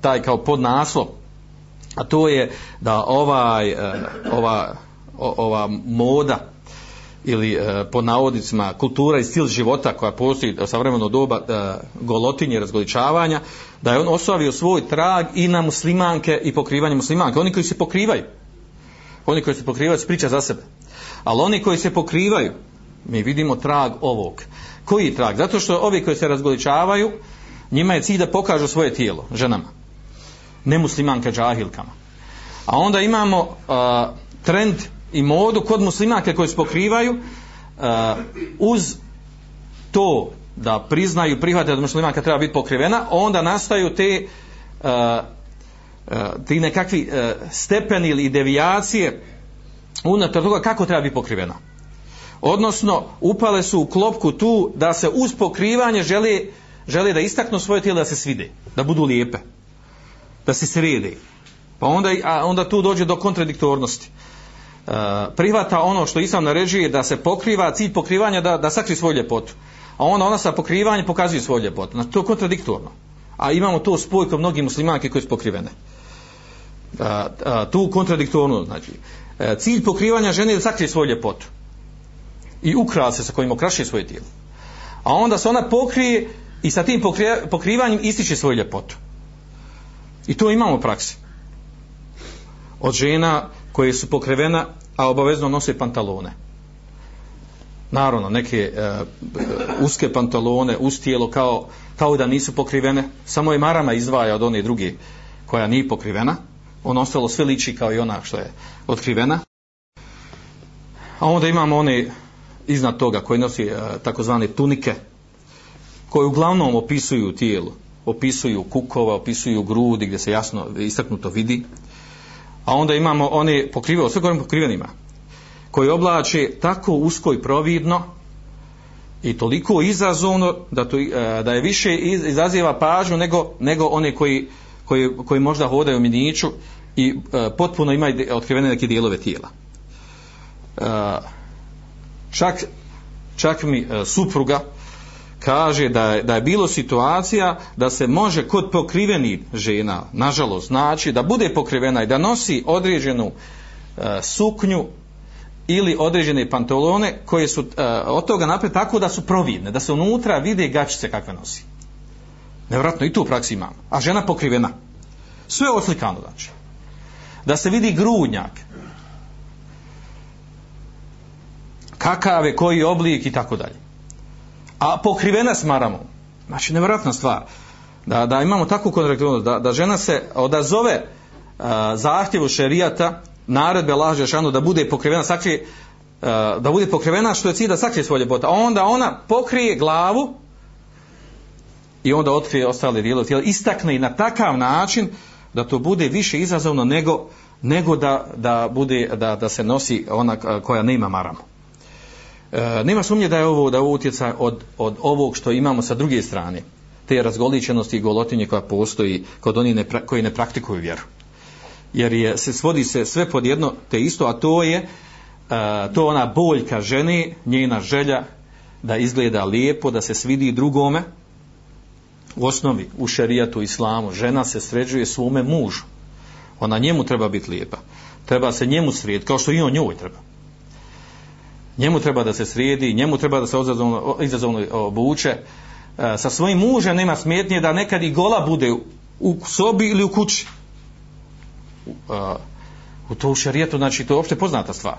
taj kao podnaslov, a to je da ovaj, e, ova, o, ova moda ili e, po navodnicima kultura i stil života koja postoji u savremeno doba e, golotinje, razgoličavanja, da je on ostavio svoj trag i na muslimanke i pokrivanje muslimanke. Oni koji se pokrivaju, oni koji se pokrivaju priča za sebe. Ali oni koji se pokrivaju, mi vidimo trag ovog. Koji trag? Zato što ovi koji se razgoličavaju, njima je cilj da pokažu svoje tijelo, ženama. Nemuslimanka džahilkama. A onda imamo uh, trend i modu kod muslimanke koji se pokrivaju uh, uz to da priznaju, prihvate da muslimanka treba biti pokrivena, onda nastaju te uh, uh, ti nekakvi uh, stepeni ili devijacije unutar toga kako treba biti pokrivena. Odnosno, upale su u klopku tu da se uz pokrivanje žele, žele da istaknu svoje tijelo da se svide, da budu lijepe, da se srede. Pa onda, a onda tu dođe do kontradiktornosti. Uh, prihvata ono što Islam naređuje da se pokriva, cilj pokrivanja da, da sakri svoju ljepotu. A onda ona sa pokrivanjem pokazuje svoju ljepotu. Znači, to je kontradiktorno. A imamo to spoj kod mnogih muslimanke koje su pokrivene. Uh, a, tu kontradiktorno, znači. E, cilj pokrivanja žene je da sakrije svoju ljepotu. I ukrase sa kojim okrašuje svoje tijelo. A onda se ona pokrije i sa tim pokrivanjem ističe svoju ljepotu. I to imamo u praksi od žena koje su pokrivena, a obavezno nose pantalone. Naravno, neke e, e uske pantalone, uz tijelo, kao, kao da nisu pokrivene, samo je marama izdvaja od one druge koja nije pokrivena, ono ostalo sve liči kao i ona što je otkrivena. A onda imamo one iznad toga koji nosi uh, takozvane tunike, koje uglavnom opisuju tijelo, opisuju kukova, opisuju grudi gdje se jasno istaknuto vidi. A onda imamo one pokrive, sve govorim pokrivenima, koji oblače tako usko i providno i toliko izazovno da, to, e, da je više izaziva pažnju nego, nego one koji, koji, koji možda hodaju u miniću i e, potpuno imaju otkrivene neke dijelove tijela. E, čak, čak mi e, supruga kaže da je, da je bilo situacija da se može kod pokriveni žena, nažalost, znači da bude pokrivena i da nosi određenu e, suknju ili određene pantalone koje su e, od toga napred tako da su providne, da se unutra vide gačice kakve nosi. Nevratno i tu u praksi imamo. A žena pokrivena. Sve oslikano znači. Da se vidi grudnjak. Kakav je, koji oblik i tako dalje a pokrivena s maramom. Znači, nevratna stvar. Da, da imamo takvu kontraktivnost, da, da žena se odazove uh, zahtjevu šerijata, naredbe laže šanu da bude pokrivena, sakrije, uh, da bude pokrivena što je cilj da sakrije svoje ljepota. A onda ona pokrije glavu i onda otkrije ostale dijelo tijela. Istakne i na takav način da to bude više izazovno nego, nego da, da, bude, da, da se nosi ona koja nema maramu. E, nema sumnje da je ovo da je ovo utjecaj od, od ovog što imamo sa druge strane te razgoličenosti i golotinje koja postoji kod oni ne, koji ne praktikuju vjeru jer je, se svodi se sve pod jedno te isto a to je e, to ona boljka žene njena želja da izgleda lijepo da se svidi drugome u osnovi u šerijatu islamu žena se sređuje svome mužu ona njemu treba biti lijepa treba se njemu srediti kao što i on njoj treba njemu treba da se sredi, njemu treba da se izazovno, izazovno obuče. E, sa svojim mužem nema smetnje da nekad i gola bude u sobi ili u kući. U, e, u to u šarijetu, znači to je opšte poznata stvar.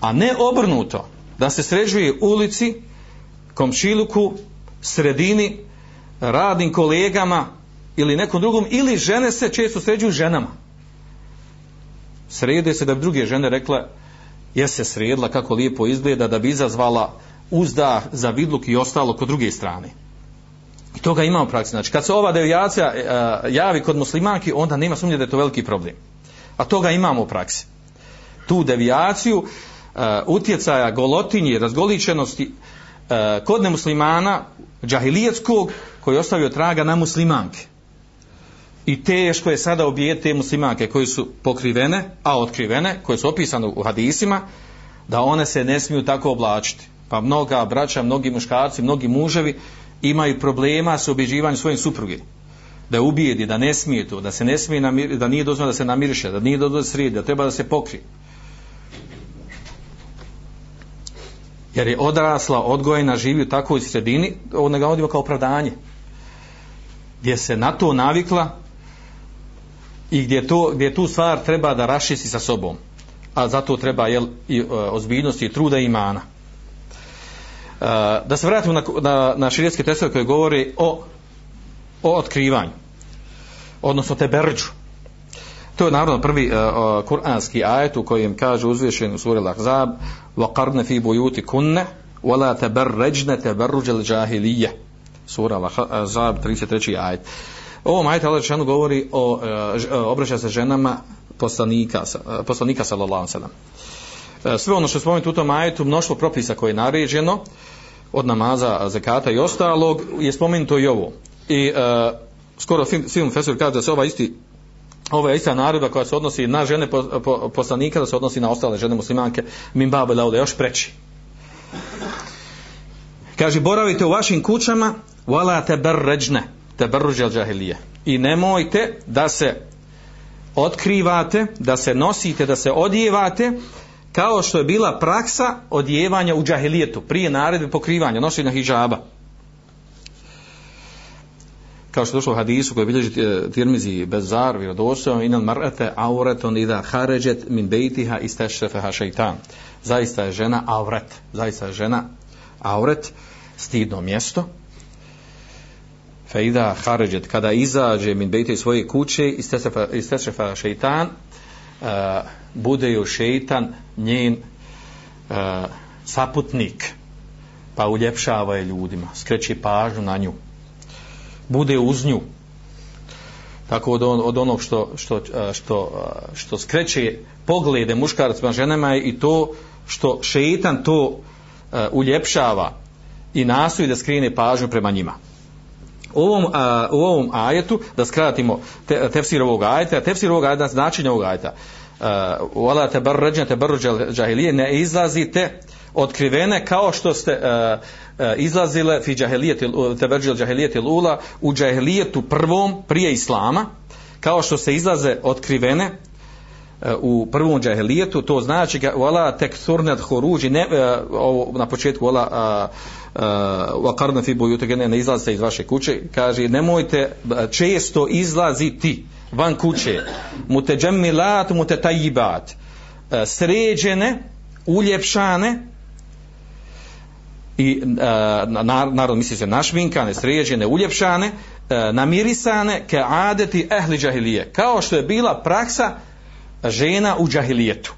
A ne obrnuto, da se sređuje ulici, komšiluku, sredini, radnim kolegama ili nekom drugom, ili žene se često sređuju ženama. Srede se da bi druge žene rekle, je se sredila kako lijepo izgleda da bi izazvala uzdah za vidluk i ostalo kod druge strane. I toga imamo praksi. Znači, kad se ova devijacija uh, javi kod muslimanki, onda nema sumnje da je to veliki problem. A toga imamo u praksi. Tu devijaciju uh, utjecaja golotinje, razgoličenosti uh, E, kod nemuslimana, džahilijetskog, koji je ostavio traga na muslimanke. I teško je sada obijeti te muslimanke koje su pokrivene, a otkrivene, koje su opisane u hadisima, da one se ne smiju tako oblačiti. Pa mnoga braća, mnogi muškarci, mnogi muževi imaju problema s objeđivanjem svojim supruge. Da ubijedi, da ne smije to, da se ne smije namir, da nije dozvoljeno da se namiriše, da nije dozvoljeno da sredi, da treba da se pokrije. Jer je odrasla, odgojena, živi u takvoj sredini, on ga odima kao opravdanje. Gdje se na to navikla i gdje, to, gdje tu stvar treba da rašisi sa sobom. A zato treba jel, i, e, ozbiljnosti i truda i imana. E, da se vratimo na, na, na širijetske testove koje govori o, o otkrivanju. Odnosno teberđu. To je naravno prvi uh, uh, kuranski ajet u kojem kaže uzvišen u suri Lahzab وَقَرْنَ فِي بُيُوتِ كُنَّ وَلَا تَبَرَّجْنَ تَبَرُّجَ الْجَاهِلِيَّ Sura Lahzab 33. ajet. Ovo ajet Allah Žešanu govori o uh, obraća se ženama poslanika, uh, poslanika sallallahu sallam. Uh, sve ono što spomenuti u tom ajetu, mnoštvo propisa koje je naređeno od namaza, zakata i ostalog, je spomenuto i ovo. I uh, skoro Simon Fesur kaže da se ova isti ova ista naredba koja se odnosi na žene poslanika da se odnosi na ostale žene muslimanke. Min babu laude još preči. kaže boravite u vašim kućama wala tabarrajna tabarruj al i nemojte da se otkrivate da se nosite da se odjevate kao što je bila praksa odjevanja u džahilijetu prije naredbe pokrivanja nošenja hidžaba kao što je došlo u hadisu koji bilježi e, Tirmizi Bezar, vjerodostojno, inal mar'ate aureton ida haređet min bejtiha istešrefeha šeitan. Zaista je žena auret, zaista je žena auret, stidno mjesto. Feida haređet, kada izađe min bejti svoje kuće, istešrefeha šeitan, uh, bude ju šeitan njen uh, saputnik, pa uljepšava je ljudima, skreće pažnju na nju bude uz nju. Tako od, on, od onog što, što, što, što skreće poglede muškarcima ženama i to što šeitan to uh, uljepšava i nastoji da skrine pažnju prema njima. U ovom, uh, u ovom ajetu da skratimo te, tefsir ovog ajeta tefsir ovog ajeta značenje ovog ajeta. U uh, ala te bar ređene te bar džahilije ne izlazite otkrivene kao što ste uh, Eh, izlazile fi džahilijeti, teberđil džahilijeti lula u džahelijetu prvom prije islama kao što se izlaze otkrivene eh, u prvom džahelijetu to znači ga wala tekthurnet huruji ne eh, ovo na početku wala wa qarna fi buyutikum ne izlazite iz vaše kuće kaže nemojte često izlaziti van kuće. Mutajammilat mutatayibat sređene uljepšane i uh, narod misli se našminkane, sređene, uljepšane, uh, namirisane ke adeti ehli džahilije. Kao što je bila praksa žena u džahilijetu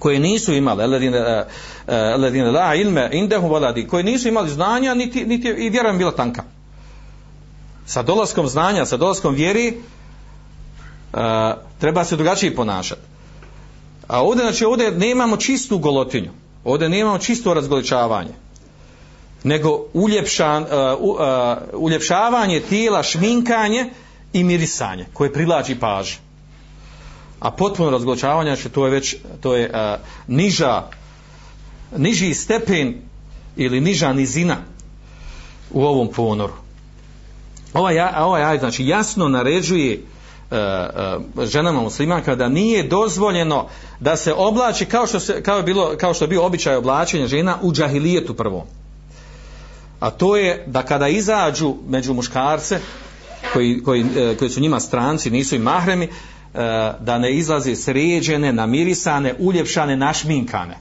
koje nisu imale ledine e, la ilme indehu valadi, koje nisu imali znanja niti, niti i vjerujem bila tanka. Sa dolaskom znanja sa dolaskom vjeri uh, treba se drugačije ponašati. A ovdje znači ovdje nemamo čistu golotinju. Ovdje nemamo čisto razgoličavanje, nego uljepšan, uh, uh, uljepšavanje tijela, šminkanje i mirisanje koje prilači paž. A potpuno razgoličavanje, znači to je već to je uh, niža, niži stepen ili niža nizina u ovom ponoru. Ovaj, ovaj znači jasno naređuje uh, E, e, ženama muslimanka da nije dozvoljeno da se oblači kao što, se, kao je bilo, kao što je bio običaj oblačenja žena u džahilijetu prvo. A to je da kada izađu među muškarce koji, koji, e, koji su njima stranci, nisu im mahremi, da ne izlaze sređene, namirisane, uljepšane, našminkane.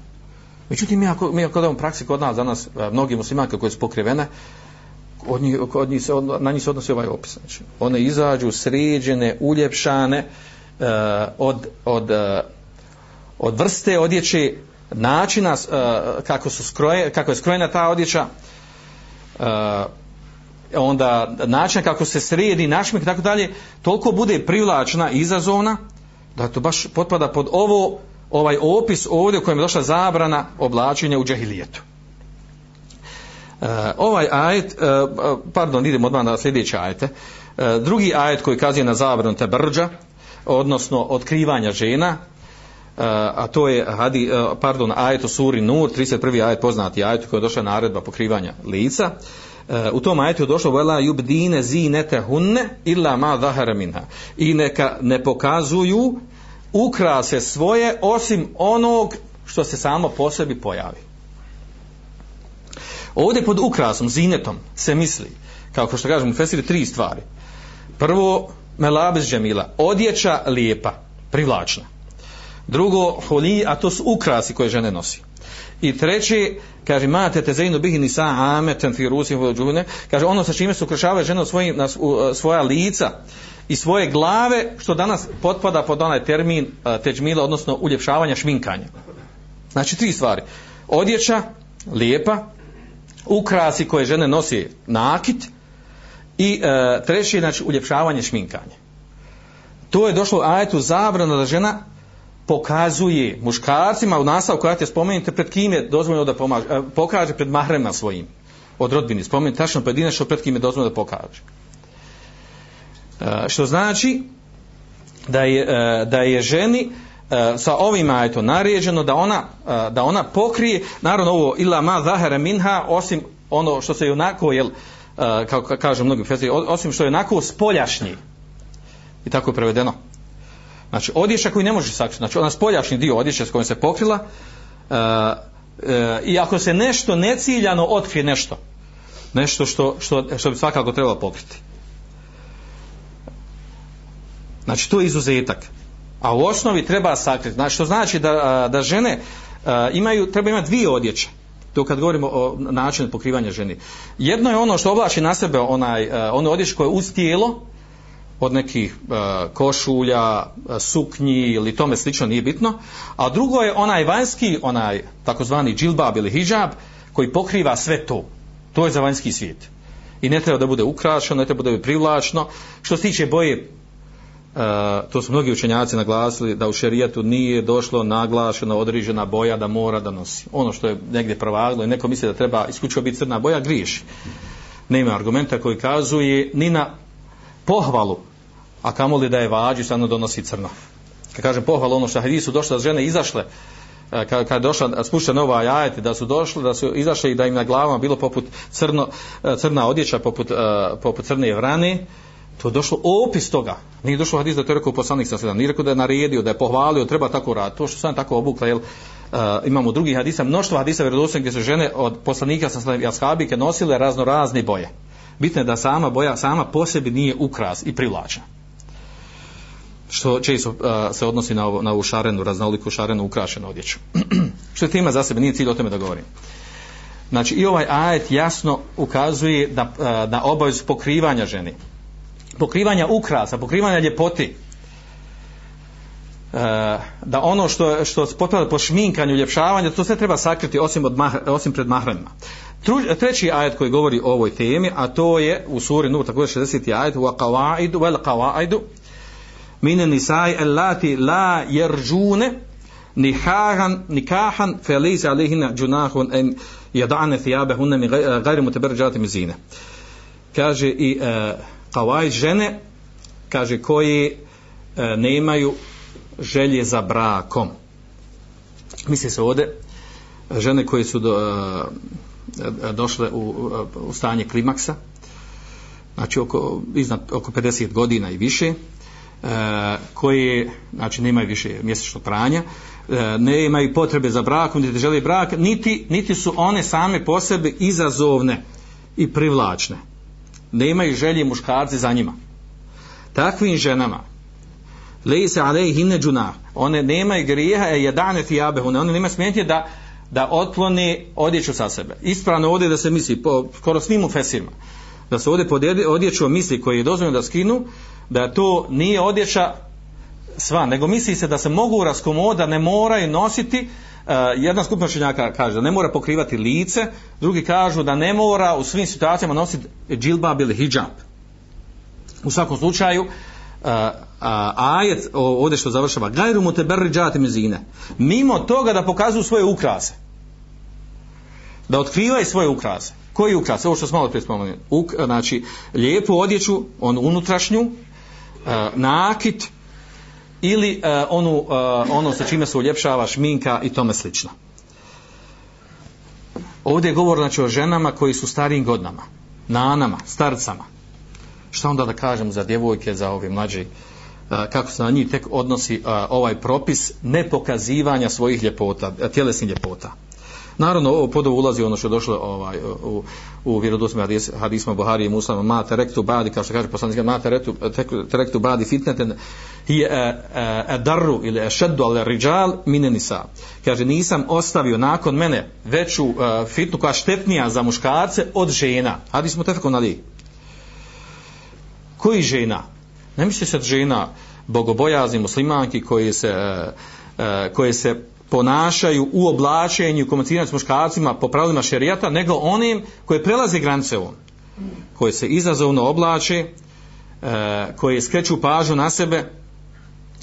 Međutim, mi ako, mi ako da praksi kod nas, danas, mnogi muslimanke koje su pokrivene, od njih, od njih se, na njih se odnosi ovaj opis. Znači, one izađu sređene, uljepšane uh, od, od, uh, od vrste odjeće, načina uh, kako, su skroje, kako je skrojena ta odjeća, uh, onda način kako se sredi, našmik, i tako dalje, toliko bude privlačna, izazovna, da to baš potpada pod ovo, ovaj opis ovdje u kojem je došla zabrana oblačenja u džahilijetu. Eh, ovaj ajet, eh, eh, pardon, idemo odmah na sljedeće ajete. Drugi ajet koji kazuje na zabranu te brđa, odnosno otkrivanja žena, a to je hadi, pardon, ajet u suri Nur, 31. ajet poznati ajet koji je došla naredba pokrivanja lica. U tom ajetu je došlo vela yubdine zinete hunne illa ma zahara minha. I neka ne pokazuju ukrase svoje osim onog što se samo po sebi pojavi Ovdje pod ukrasom, zinetom, se misli, kao što kažemo u Fesiri, tri stvari. Prvo, melabes džemila, odjeća lijepa, privlačna. Drugo, holi, a to su ukrasi koje žene nosi. I treće, kaže, ma te zeynu bihini nisa ameten fi rusi džune, kaže, ono sa čime se ukrašavaju žene svojim, na e, svoja lica i svoje glave, što danas potpada pod onaj termin e, teđmila, odnosno uljepšavanja šminkanja. Znači, tri stvari. Odjeća, lijepa, ukrasi koje žene nosi nakit i e, treći, znači, uljepšavanje šminkanje. To je došlo ajetu zabrana da žena pokazuje muškarcima u nastavu koja te spomenite pred kim je dozvoljeno da pomaže, e, pokaže pred mahrema svojim od rodbini. Spomenite tačno pojedinačno pred kim je dozvoljeno da pokaže. E, što znači da je, e, da je ženi E, sa ovim ajetom naređeno da ona, e, da ona pokrije naravno ovo ila ma zahara minha osim ono što se je onako jel, e, kako kažu mnogi osim što je onako spoljašnji i tako je prevedeno Znači, odjeća koji ne može sakriti, znači ona spoljašnji dio odjeća s kojom se pokrila, i ako se nešto neciljano otkrije nešto, nešto što, što, što bi svakako trebalo pokriti. Znači, to je izuzetak. A u osnovi treba sakriti. Znači, što znači da, da žene imaju, treba imati dvije odjeće. To kad govorimo o načinu pokrivanja ženi. Jedno je ono što oblači na sebe onaj, ono odjeće koje je uz tijelo, od nekih e, košulja, suknji ili tome slično nije bitno, a drugo je onaj vanjski, onaj takozvani džilbab ili hijab koji pokriva sve to. To je za vanjski svijet. I ne treba da bude ukrašeno, ne treba da bude privlačno. Što se tiče boje, E, to su mnogi učenjaci naglasili da u šerijetu nije došlo naglašena određena boja da mora da nosi. Ono što je negdje provaglo i neko misli da treba isključivo biti crna boja, griješi. Nema argumenta koji kazuje ni na pohvalu a kamoli da je vađi stvarno donosi crno. Kad kažem pohvalu, ono što hadisu došle da žene izašle e, kad, kad je došla spušten ova ajeti da su došle da su izašle i da im na glavama bilo poput crno, e, crna odjeća poput, poput crne vrane to je došlo opis toga nije došlo hadis da to je rekao poslanik sa sedam nije rekao da je naredio, da je pohvalio treba tako raditi, to što sam tako obukla jel, uh, imamo drugih hadisa, mnoštvo hadisa vjerodostojnih gdje su žene od poslanika sa sedam jashabike nosile razno razne boje bitno je da sama boja sama po sebi nije ukras i privlačna što često uh, se odnosi na, ovo, na ovu šarenu, raznoliku šarenu ukrašenu odjeću. što je tema za sebe, nije cilj o tome da govorim. Znači i ovaj ajet jasno ukazuje da, uh, na obavezu pokrivanja ženi. Pokrivanja ukrasa, pokrivanja ljepoti. E, da ono što, što potpada po šminkanju, ljepšavanju, to sve treba sakriti osim, od mah, osim pred mahranima. Treći ajet koji govori o ovoj temi, a to je u suri Nur, također 60. ajet, u qawaidu, vel qawaidu, mine nisai allati la jerđune nihahan, nikahan fe alihina džunahun en jadane thijabe hunne mi gajri mu teber zine kaže i uh, kavaj žene kaže koji e, nemaju želje za brakom. Misli se ovde žene koje su do, e, e, došle u, u stanje klimaksa znači oko, iznad, oko 50 godina i više e, koje znači nemaju više mjesečnog pranja e, ne imaju potrebe za brakom niti žele brak niti, niti su one same po sebi izazovne i privlačne nemaju želje muškarci za njima. Takvim ženama lejse alejhine džuna one nemaju grijeha e jedane tijabehune one nemaju smetnje da da otklone odjeću sa sebe. Ispravno ovdje da se misli po skoro svim ufesima da se ovdje pod odjeću misli koji je dozvoljeno da skinu da to nije odjeća sva, nego misli se da se mogu raskomoda, ne moraju nositi E, jedna skupina učenjaka kaže da ne mora pokrivati lice, drugi kažu da ne mora u svim situacijama nositi džilbab ili hijab. U svakom slučaju, uh, uh, ajet ovdje što završava, gajru mu te berri džati mezine. Mimo toga da pokazuju svoje ukrase. Da otkrivaju svoje ukrase. Koji ukras? Ovo što smo malo prije spomenuli. Uk, znači, lijepu odjeću, on unutrašnju, uh, nakit ili e, onu, e, ono sa čime se uljepšava šminka i tome slično. Ovdje je govor znači, o ženama koji su starijim godinama, nanama, starcama. Šta onda da kažem za djevojke, za ove mlađe, e, kako se na njih tek odnosi e, ovaj propis nepokazivanja svojih ljepota, e, tjelesnih ljepota. Naravno, ovo podovo ulazi ono što je došlo ovaj, u, u vjerodosme hadis, hadisma Buhari i Muslima, ma terektu badi, kao što kaže poslanik, ma terektu, terektu badi fitneten, hi e, e, e ili ešeddu ale riđal mine nisa. Kaže, nisam ostavio nakon mene veću uh, fitnu koja štetnija za muškarce od žena. Hadis mu na li Koji žena? Ne misli se žena bogobojazni muslimanki koji se, uh, uh, koje se e, ponašaju u oblačenju, komuniciranju s muškarcima po pravilima šerijata, nego onim koje prelaze granice on, Koje se izazovno oblače, e, koje skreću pažu na sebe,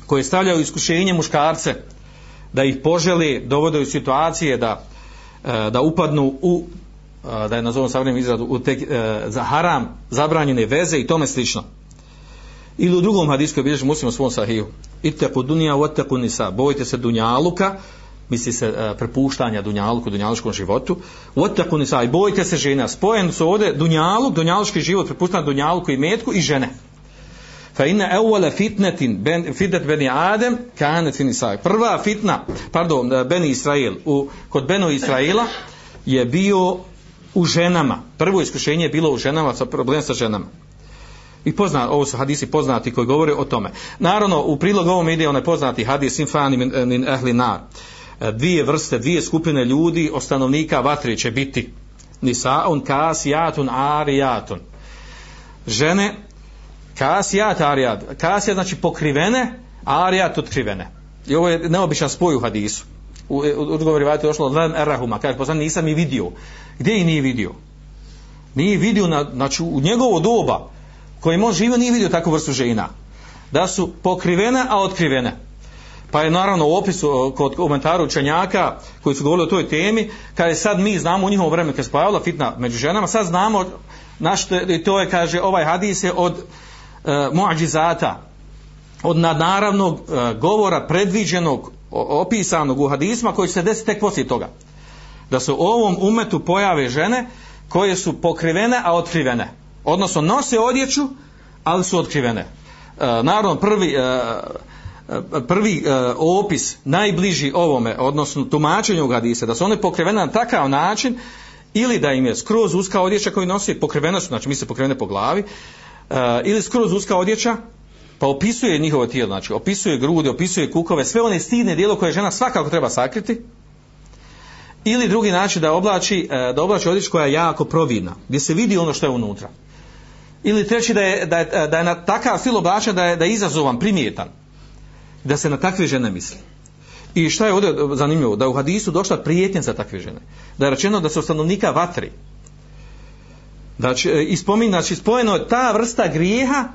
koje stavljaju iskušenje muškarce, da ih poželi, dovode u situacije da, e, da upadnu u e, da je nazovem savremenim izradu u te, za haram zabranjene veze i tome slično. Ili u drugom hadijskoj bilježi muslim u svom sahiju. Itteku dunija, otteku nisa. Bojite se dunjaluka, misli se uh, prepuštanja dunjaluku, dunjaluškom životu. Otteku nisa. I bojite se žena. Spojen su ovdje dunjaluk, dunjaluški život, prepuštanja dunjaluku i metku i žene. Fa inna awwala fitnatin ben fitnat bani Adem kanet fi nisa. Prva fitna, pardon, e, bani Israil u kod beno Israila je bio u ženama. Prvo iskušenje je bilo u ženama sa problem sa ženama. I pozna, ovo su hadisi poznati koji govore o tome. Naravno, u prilog ovom ide onaj poznati hadis infani min, eh, min ehli nar. Eh, dvije vrste, dvije skupine ljudi, stanovnika vatri će biti nisaun kasijatun arijatun. Žene, kasijat arijat. Kasija znači pokrivene, arijat otkrivene. I ovo je neobičan spoj u hadisu. U, u, u odgovori došlo od erahuma. Kaže, poslan, nisam i vidio. Gdje i nije vidio? Nije vidio, na, znači u njegovo doba, kojim on živio nije vidio takvu vrstu žena. Da su pokrivene a otkrivene. Pa je naravno u opisu kod komentara učenjaka koji su govorili o toj temi kada je sad mi znamo u njihovom vremenu kada se pojavila fitna među ženama sad znamo naš, i to je kaže ovaj hadis je od e, muadžizata od nadnaravnog e, govora predviđenog opisanog u hadisma koji se desi tek poslije toga. Da se u ovom umetu pojave žene koje su pokrivene a otkrivene odnosno nose odjeću, ali su otkrivene. E, naravno, prvi, e, e prvi e, opis, najbliži ovome, odnosno tumačenju u da su one pokrivene na takav način, ili da im je skroz uska odjeća koju nosi, pokrivene su, znači mi se pokrivene po glavi, e, ili skroz uska odjeća, pa opisuje njihovo tijelo, znači opisuje grude, opisuje kukove, sve one stidne dijelo koje žena svakako treba sakriti, ili drugi način da oblači, e, da oblači odjeću koja je jako providna, gdje se vidi ono što je unutra ili treći da je, da je, da je na takav stil oblačen da je, da je izazovan, primjetan. Da se na takve žene misli. I šta je ovdje zanimljivo? Da je u hadisu došla prijetnja za takve žene. Da je rečeno da su stanovnika vatri. Znači, e, ispomin, znači spojeno je ta vrsta grijeha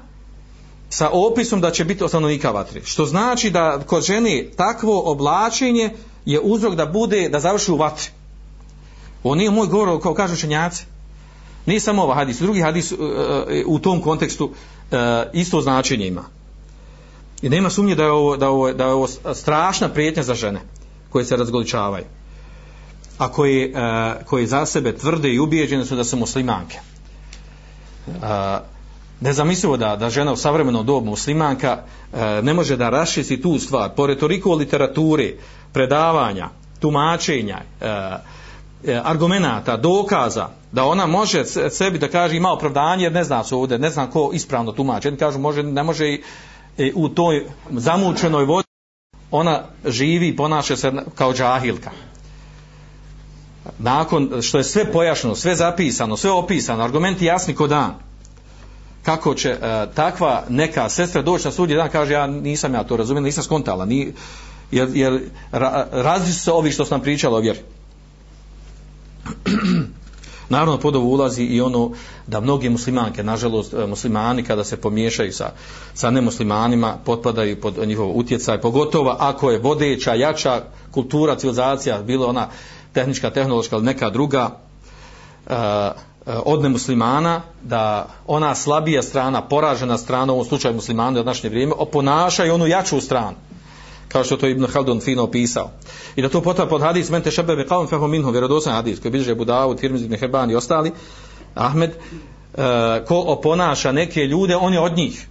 sa opisom da će biti stanovnika vatri. Što znači da kod žene takvo oblačenje je uzrok da bude, da završi u vatri. Ovo nije moj govor, kao kažu čenjaci. Ne samo ovaj hadis, drugi hadis uh, u tom kontekstu uh, isto značenje ima. I nema sumnje da je ovo, da je ovo, da je ovo strašna prijetnja za žene koje se razgoličavaju. A koje, uh, koji za sebe tvrde i ubijeđene su da su muslimanke. Uh, nezamislivo da, da žena u savremenom dobu muslimanka uh, ne može da raščisti tu stvar. Po retoriku o literaturi, predavanja, tumačenja, uh, argumenata, dokaza, da ona može sebi da kaže ima opravdanje jer ne zna se ovdje, ne zna ko ispravno tumači. Jedni kažu može, ne može i, i u toj zamučenoj vodi ona živi i ponaša se kao džahilka. Nakon što je sve pojašnjeno, sve zapisano, sve opisano, argumenti jasni ko dan, kako će e, takva neka sestra doći na sudnji dan, kaže ja nisam ja to razumijem, nisam skontala, ni, jer, jer ra, različi se ovi što sam pričala o vjeri. Naravno, pod ovo ulazi i ono da mnogi muslimanke, nažalost, e, muslimani kada se pomiješaju sa, sa nemuslimanima, potpadaju pod njihov utjecaj, pogotovo ako je vodeća, jača kultura, civilizacija, bilo ona tehnička, tehnološka ili neka druga, uh, od nemuslimana, da ona slabija strana, poražena strana, u ovom slučaju muslimana od današnje vrijeme, oponašaju onu jaču stranu kao što to Ibn Haldun fino opisao. I da to potvrdi pod hadis mente šebe be kaum fehu minhu vjerodosan hadis koji bilježe Budavu, Tirmiz Ibn Heban i ostali. Ahmed uh, ko oponaša neke ljude, on je od njih.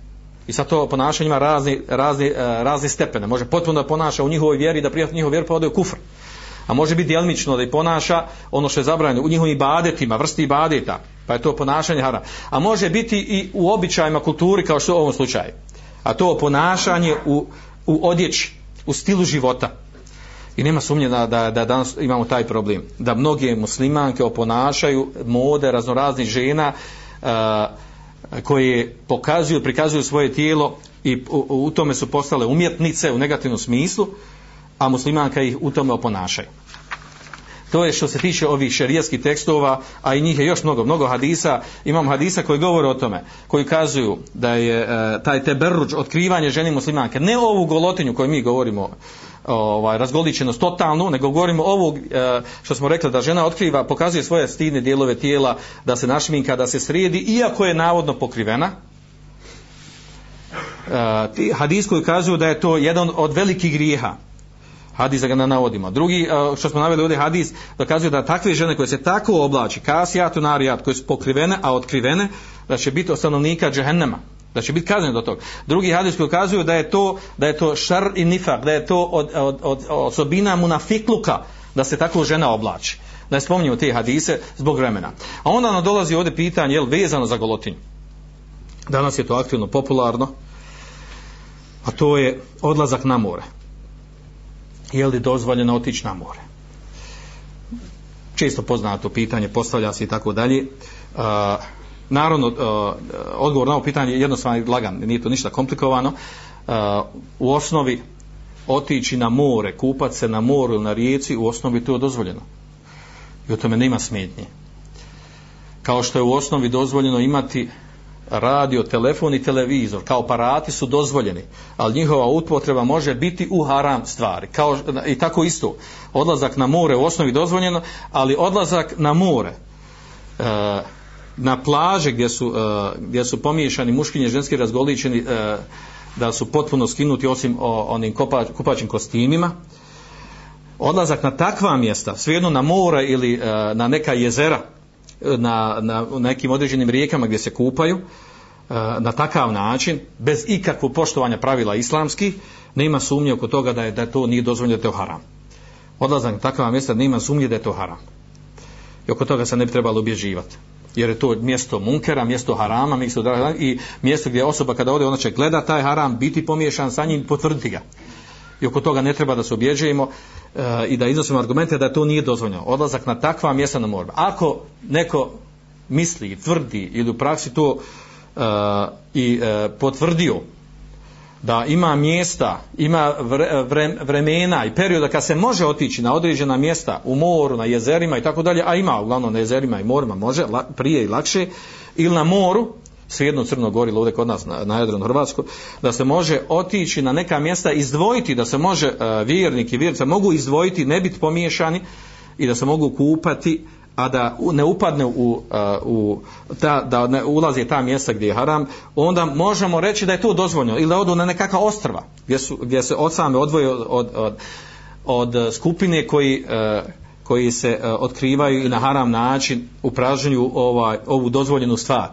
I sa to ponašanje ima razni, razni, e, razni stepene. Može potpuno da ponaša u njihovoj vjeri, da prijatelj njihovoj vjeri pa ode u kufr. a može biti djelmično da i ponaša ono što je zabranjeno u njihovim badetima, vrsti badeta, pa je to ponašanje haram. A može biti i u običajima kulturi kao što u ovom slučaju. A to ponašanje u, u odjeći, u stilu života. I nema sumnje da, da, da danas imamo taj problem. Da mnoge muslimanke oponašaju mode raznoraznih žena uh, koje pokazuju, prikazuju svoje tijelo i u, u tome su postale umjetnice u negativnom smislu, a muslimanka ih u tome oponašaju. To je što se tiče ovih šerijskih tekstova, a i njih je još mnogo, mnogo hadisa. Imam hadisa koji govore o tome, koji kazuju da je e, taj teberruč, otkrivanje ženi muslimanke, ne ovu golotinju koju mi govorimo, ovaj, razgoličenost totalnu, nego govorimo ovog e, što smo rekli da žena otkriva, pokazuje svoje stidne dijelove tijela, da se našminka, da se sredi, iako je navodno pokrivena. E, ti hadis koji kazuju da je to jedan od velikih grijeha, hadis da ga ne navodimo. Drugi, e, što smo naveli ovdje hadis, dokazuje da takve žene koje se tako oblači, kasijatu narijat, koje su pokrivene, a otkrivene, da će biti stanovnika džehennema da će biti kaznen do toga. Drugi hadis koji ukazuju da je to da je to šar i nifak, da je to od, od, od osobina munafikluka da se tako žena oblači. Da je spominjemo te hadise zbog vremena. A onda nam dolazi ovdje pitanje, jel, vezano za golotinju. Danas je to aktivno popularno, a to je odlazak na more. Je li dozvoljeno otići na more? Često poznato pitanje, postavlja se i tako dalje. Uh, Naravno, uh, odgovor na ovo pitanje je jednostavno i lagan, nije to ništa komplikovano. Uh, u osnovi otići na more, kupat se na moru ili na rijeci, u osnovi to je dozvoljeno. I u tome nema smetnje. Kao što je u osnovi dozvoljeno imati radio, telefon i televizor, kao aparati su dozvoljeni, ali njihova upotreba može biti u haram stvari. Kao, I tako isto, odlazak na more u osnovi dozvoljeno, ali odlazak na more, uh, na plaže gdje su, e, gdje su pomiješani muškinje i ženski razgoličeni e, da su potpuno skinuti osim o, onim kopa, kupačim kostimima. Odlazak na takva mjesta svejedno na more ili na neka jezera na, na nekim određenim rijekama gdje se kupaju e, na takav način bez ikakvog poštovanja pravila islamskih nema sumnje oko toga da je, da je to nije dozvoljeno da je to haram. Odlazak na takva mjesta nema sumnje da je to haram. I oko toga se ne bi trebalo obježivati. Jer je to mjesto munkera, mjesto harama, mjesto i mjesto gdje osoba kada ode ona će gleda taj haram, biti pomiješan sa njim, potvrditi ga. I oko toga ne treba da se objeđujemo e, i da iznosimo argumente da to nije dozvoljeno. Odlazak na takva mjesta na morbe. Ako neko misli, tvrdi ili u praksi to e, i e, potvrdio da ima mjesta, ima vre, vremena i perioda kad se može otići na određena mjesta u moru, na jezerima i tako dalje, a ima uglavnom na jezerima i morima može, la, prije i lakše, ili na moru, svejedno crno gori ovdje kod nas na, na Jadranu Hrvatsku, da se može otići na neka mjesta, izdvojiti, da se može uh, vjernik i vjernica mogu izdvojiti, ne biti pomiješani i da se mogu kupati a da ne upadne u, uh, u ta, da ne ulazi ta mjesta gdje je haram, onda možemo reći da je to dozvoljeno ili da odu na nekakva ostrva gdje, su, gdje se od same odvoje od, od, od, od skupine koji, uh, koji se uh, otkrivaju i na haram način upražnju ovaj, ovu dozvoljenu stvar.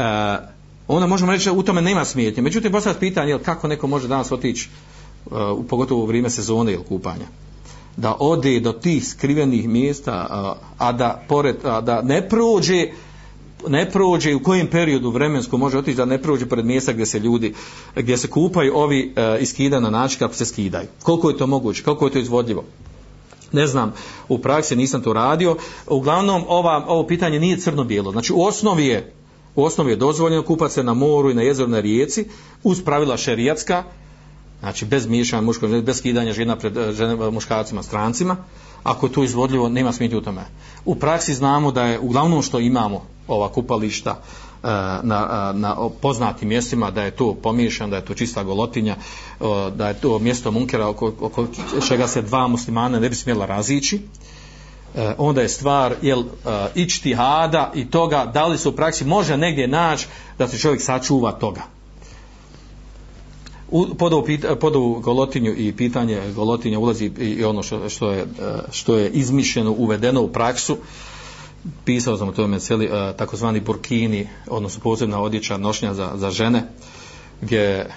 E, onda možemo reći da u tome nema smijetnje. Međutim, postavljati pitanje jel, kako neko može danas otići uh, pogotovo u vrijeme sezone ili kupanja da ode do tih skrivenih mjesta a, a da pored a da ne prođe ne prođe u kojem periodu vremensko može otići da ne prođe pored mjesta gdje se ljudi gdje se kupaju ovi e, iskida na način kako se skidaju. Koliko je to moguće? Koliko je to izvodljivo? Ne znam u praksi nisam to radio. Uglavnom ova, ovo pitanje nije crno bijelo znači u osnovi je u osnovi je dozvoljeno kupati se na moru i na jezeru na rijeci uz pravila šerijatska znači bez miješanja muškog, bez skidanja žena pred eh, žene, eh, muškarcima, strancima, ako je to izvodljivo, nema smijeti u tome. U praksi znamo da je uglavnom što imamo ova kupališta eh, na, eh, na poznatim mjestima, da je to pomiješan, da je to čista golotinja, da je to mjesto munkera oko, oko čega se dva muslimana ne bi smjela razići, Eh, onda je stvar jel, eh, ičtihada i toga da li se u praksi može negdje naći da se čovjek sačuva toga. Pod ovu, pod ovu golotinju i pitanje golotinja ulazi i ono što, što, je, eh, što je izmišljeno, uvedeno u praksu, pisao sam o tome celi takozvani burkini, odnosno posebna odjeća nošnja za, za žene, gdje je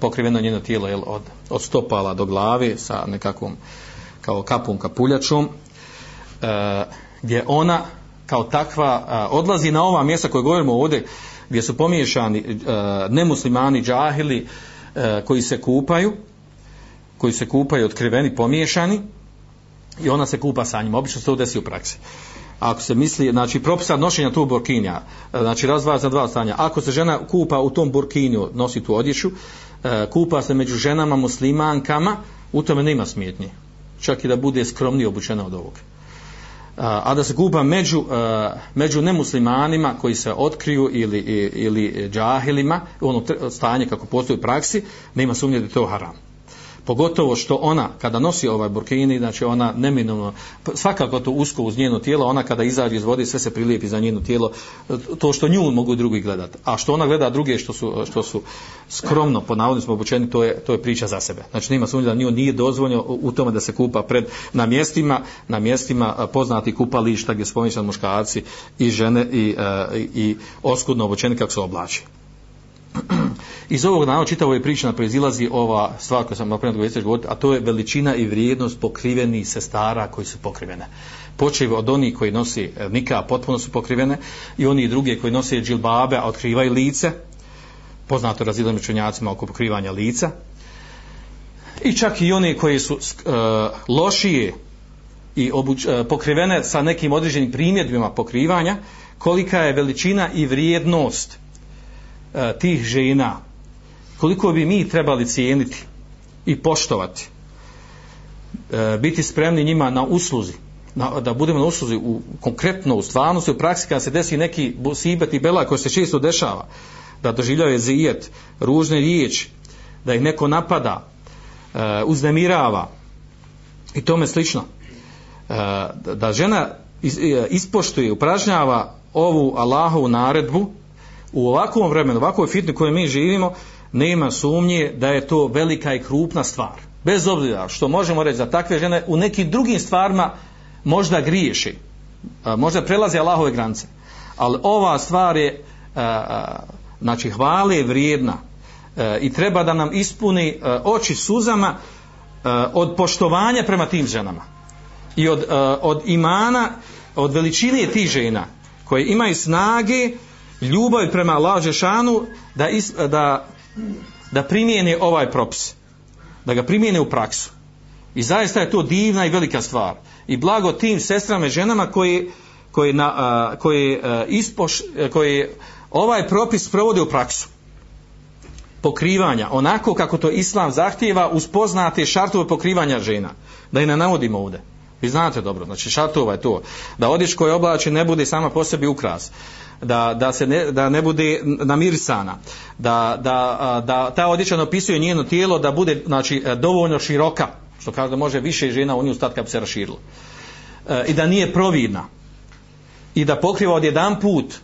pokriveno njeno tijelo jel, od, od stopala do glave sa nekakvom kao kapom kapuljačom. E, gdje ona kao takva e, odlazi na ova mjesta koje govorimo ovdje gdje su pomiješani e, nemuslimani džahili koji se kupaju koji se kupaju otkriveni pomiješani i ona se kupa sa njima obično se to desi u praksi ako se misli, znači propisa nošenja tu burkinja, znači razvaja za dva stanja. Ako se žena kupa u tom burkinju, nosi tu odjeću, kupa se među ženama muslimankama, u tome nema smjetnje. Čak i da bude skromnije obučena od ovoga a da se kupa među, među nemuslimanima koji se otkriju ili, ili džahilima, ono stanje kako postoji u praksi, nema sumnje da je to haram pogotovo što ona kada nosi ovaj burkini, znači ona neminovno, pa svakako to usko uz njeno tijelo, ona kada izađe iz vode sve se prilijepi za njeno tijelo, to što nju mogu drugi gledati, a što ona gleda druge što su, što su skromno po navodnim smo obučeni, to je, to je priča za sebe. Znači nema sumnje da nju nije dozvoljeno u tome da se kupa pred, na mjestima, na mjestima poznati kupališta gdje spominjaju muškarci i žene i, i, i oskudno obučeni kako se oblači. Iz ovog naravno čitavo je priča proizilazi ova stvar koju sam na primjer govoriti, a to je veličina i vrijednost pokrivenih sestara koji su pokrivene. Počev od onih koji nosi nika, potpuno su pokrivene, i oni drugi koji nose džilbabe, a otkrivaju lice, poznato razilom učenjacima oko pokrivanja lica, i čak i oni koji su e, lošije i obuč, e, pokrivene sa nekim određenim primjedbima pokrivanja, kolika je veličina i vrijednost E, tih žena, koliko bi mi trebali cijeniti i poštovati e, biti spremni njima na usluzi na, da budemo na usluzi u, konkretno u stvarnosti u praksi kada se desi neki sibet i bela koji se često dešava da doživljaju zijet ružne riječi da ih neko napada e, uznemirava i tome slično. Da žena ispoštuje upražnjava ovu Allahovu naredbu u ovakvom vremenu, ovakvoj fitni kojoj mi živimo, nema sumnje da je to velika i krupna stvar. Bez obzira što možemo reći za takve žene u nekim drugim stvarima možda griješi, e, možda prelazi Allahove granice. Ali ova stvar je e, e, znači hvale vrijedna i treba da nam ispuni oči suzama od poštovanja prema tim ženama i od, od imana od veličine tih žena koje imaju snage ljubav prema Allahu šanu da, is, da da primijene ovaj propis da ga primijene u praksu. I zaista je to divna i velika stvar. I blago tim sestrama i ženama koji koji na a, koji ispoš koji ovaj propis provode u praksu. Pokrivanja onako kako to islam zahtijeva uz poznate šartove pokrivanja žena. Da i ne navodimo ovdje. vi znate dobro znači šartova je to. Da odjeć koji oblači ne bude sama po sebi ukras da, da, se ne, da ne bude namirisana, da, da, da ta odjeća opisuje njeno tijelo da bude znači, e, dovoljno široka, što kaže da može više žena u nju stati kad bi se raširilo. E, I da nije providna. I da pokriva od jedan put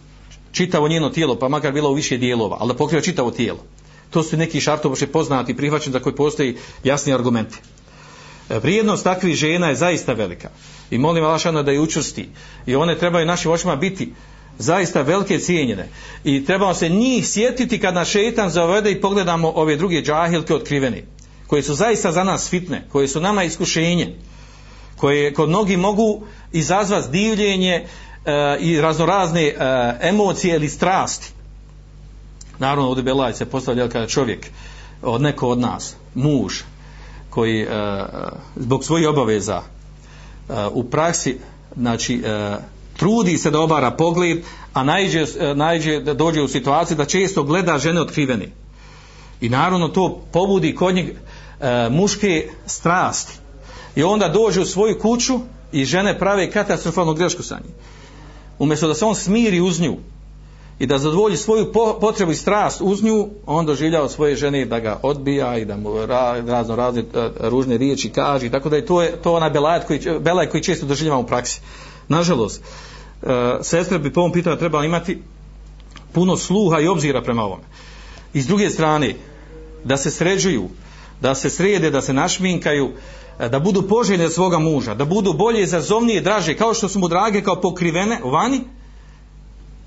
čitavo njeno tijelo, pa makar bilo u više dijelova, ali da pokriva čitavo tijelo. To su neki šartovoše poznati prihvaćeni za koji postoji jasni argumenti. E, vrijednost takvih žena je zaista velika. I molim Alašana da je učvrsti. I one trebaju našim očima biti zaista velike cijenjene. I trebamo se njih sjetiti kad nas šetan zavede i pogledamo ove druge džahilke otkrivene koje su zaista za nas fitne koje su nama iskušenje koje kod mnogi mogu izazvati divljenje e, i raznorazne e, emocije ili strasti. Naravno ovdje Belaj se postavlja kada čovjek od neko od nas muž koji e, zbog svojih obaveza e, u praksi znači e, trudi se da obara pogled, a najđe, e, najđe da dođe u situaciju da često gleda žene otkrivene. I naravno to pobudi kod njeg e, muške strasti. I onda dođe u svoju kuću i žene prave katastrofalnu grešku sa njim. Umjesto da se on smiri uz nju i da zadovolji svoju po, potrebu i strast uz nju, on doživlja od svoje žene da ga odbija i da mu ra, razno razne e, ružne riječi kaže. Tako da je to, je, to onaj belaj koji, belaj koji često doživljamo u praksi. Nažalost, E, sestre bi po ovom pitanju trebala imati puno sluha i obzira prema ovome. I s druge strane, da se sređuju, da se srede, da se našminkaju, e, da budu poželjne svoga muža, da budu bolje, zazovnije, draže, kao što su mu drage, kao pokrivene vani,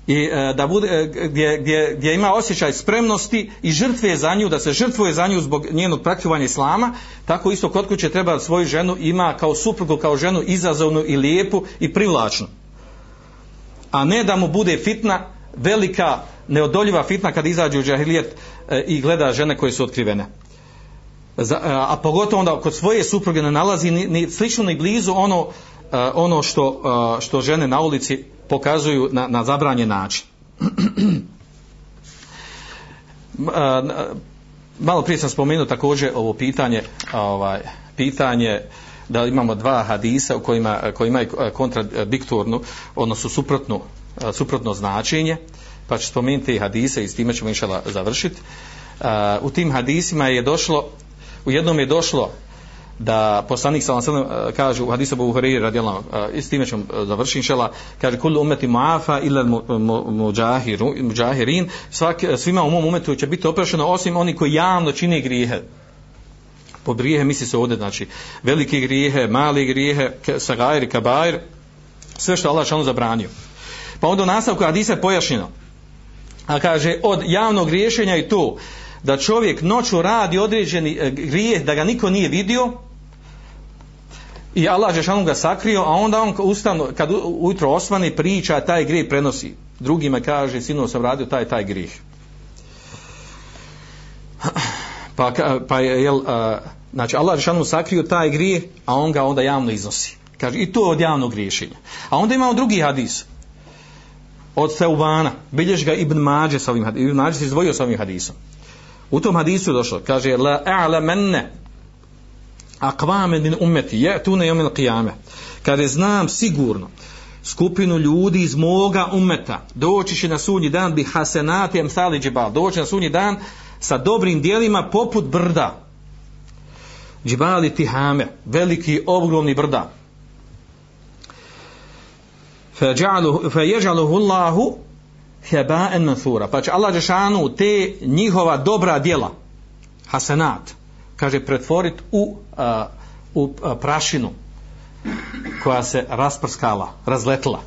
i e, da bude gdje, gdje, gdje ima osjećaj spremnosti i žrtve za nju da se žrtvuje za nju zbog njenog praktikovanja islama tako isto kod kuće treba svoju ženu ima kao suprugu kao ženu izazovnu i lijepu i privlačnu a ne da mu bude fitna velika neodoljiva fitna kad izađe u džahilijet e, i gleda žene koje su otkrivene. Za, e, a, pogotovo onda kod svoje supruge ne nalazi ni, ni slično ni blizu ono e, ono što, što žene na ulici pokazuju na, na zabranjen način. Malo prije sam spomenuo također ovo pitanje ovaj pitanje da imamo dva hadisa u kojima, koji imaju eh, kontradiktornu odnosno suprotnu eh, suprotno značenje pa ću spomenuti hadise i s time ćemo inšala završiti eh, u tim hadisima je došlo u jednom je došlo da poslanik sallallahu alejhi ve sellem kaže u hadisu Abu Hurajre radijallahu i s time ćemo završiti inshallah kaže kullu ummati muafa illa mujahirun mujahirin svak svima u mom umetu će biti oprošteno osim oni koji javno čine grijehe po grijehe misli se ovdje znači velike grijehe mali grijehe sagair kabair sve što Allah šanu zabranio pa onda u nastavku hadisa je pojašnjeno a kaže od javnog griješenja i to da čovjek noću radi određeni e, grijeh da ga niko nije vidio i Allah Žešanu ga sakrio, a onda on ustavno, kad ujutro osvani priča, taj grijeh prenosi. Drugima kaže, sinu sam radio taj, taj grijeh. Pa, pa jel, a, znači Allah Žešanu sakrio taj grijeh, a on ga onda javno iznosi. Kaže, i to od javnog griješenja. A onda imamo drugi hadis. Od Seubana, bilješ ga Ibn Mađe sa ovim hadisom, Ibn Mađe se izdvojio sa ovim hadisom. U tom hadisu je došlo, kaže, la a'lamenne akvame min umeti, je tu yawm al-qiyamah kaže znam sigurno skupinu ljudi iz moga ummeta doći će na sunji dan bi hasenati emsali džibal. Doći na sunji dan sa dobrim dijelima poput brda džbali tihame, veliki ogromni brda. Fejeđaluhu Allahu heba'en mathura. Pa će Allah Žešanu te njihova dobra djela, hasanat, kaže pretvorit u, uh, u prašinu koja se rasprskala, razletila.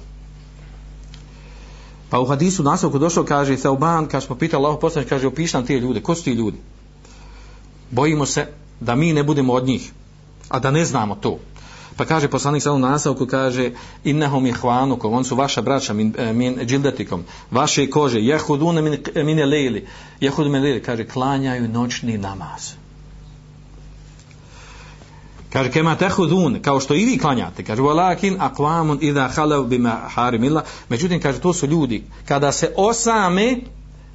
Pa u hadisu nasavku došao, kaže Theoban, kad smo pitali Allah poslanič, kaže opišan ti ljude, ko su ti ljudi? Bojimo se da mi ne budemo od njih, a da ne znamo to. Pa kaže poslanik sa nastavku, kaže innahum ihvanukum, on su vaša braća min, eh, min džildetikom, vaše kože, jehudune min, mine lejli, jehudu min lejli, kaže klanjaju noćni namaz. Kaže kema tehudun, kao što i vi klanjate. Kaže walakin aqwamun idha khalav bima harimilla. Međutim kaže to su ljudi kada se osame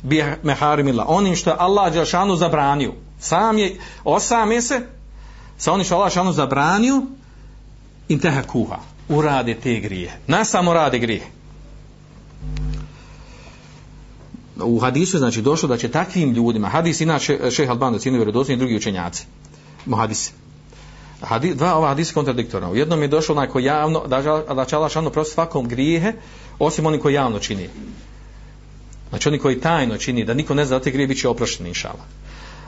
bi maharimilla, onim što Allah dželle zabranio. Sam je osame se sa onim što Allah dželle zabranio intehakuha. Urade te grije. Na samo rade grije. U hadisu znači došlo da će takvim ljudima, hadis inače eh, šejh Alban da cinu vjerodostojni drugi učenjaci. mu hadis, dva ova hadisa kontradiktorna. U jednom je došlo onaj ko javno, da, da će Allah šanu prosto svakom grijehe, osim onim koji javno čini. Znači oni koji tajno čini, da niko ne zna da te grije, bit će oprošteni inšala.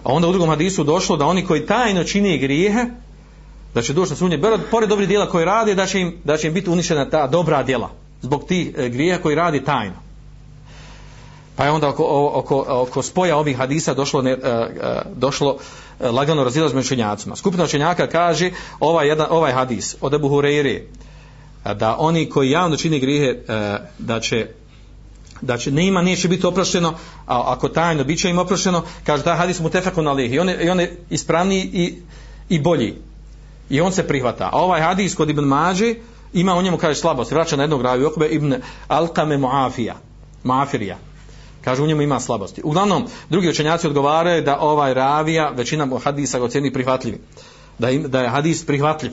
A onda u drugom hadisu došlo da oni koji tajno čini grijehe, da će doći na sunje, pored dobrih djela koje rade, da će im, da će im biti uništena ta dobra djela Zbog tih e, grijeha koji radi tajno. Pa je onda oko, oko, oko spoja ovih hadisa došlo, ne, e, e, došlo e, lagano razilaz među učenjacima. Skupina učenjaka kaže ovaj, jedan, ovaj hadis od Ebu Hureyre da oni koji javno čini grijehe da će da će nema neće biti oprošteno a ako tajno bit će im oprošteno kaže da hadis mu tefakun alih i on, i on je ispravniji i, i bolji i on se prihvata a ovaj hadis kod Ibn Mađi ima u njemu kaže slabost vraća na jednog ravi okbe Ibn Alkame Muafija Muafirija Kaže, u njemu ima slabosti. Uglavnom, drugi učenjaci odgovaraju da ovaj ravija, većina hadisa ga ocjeni prihvatljivi. Da, im, da je hadis prihvatljiv.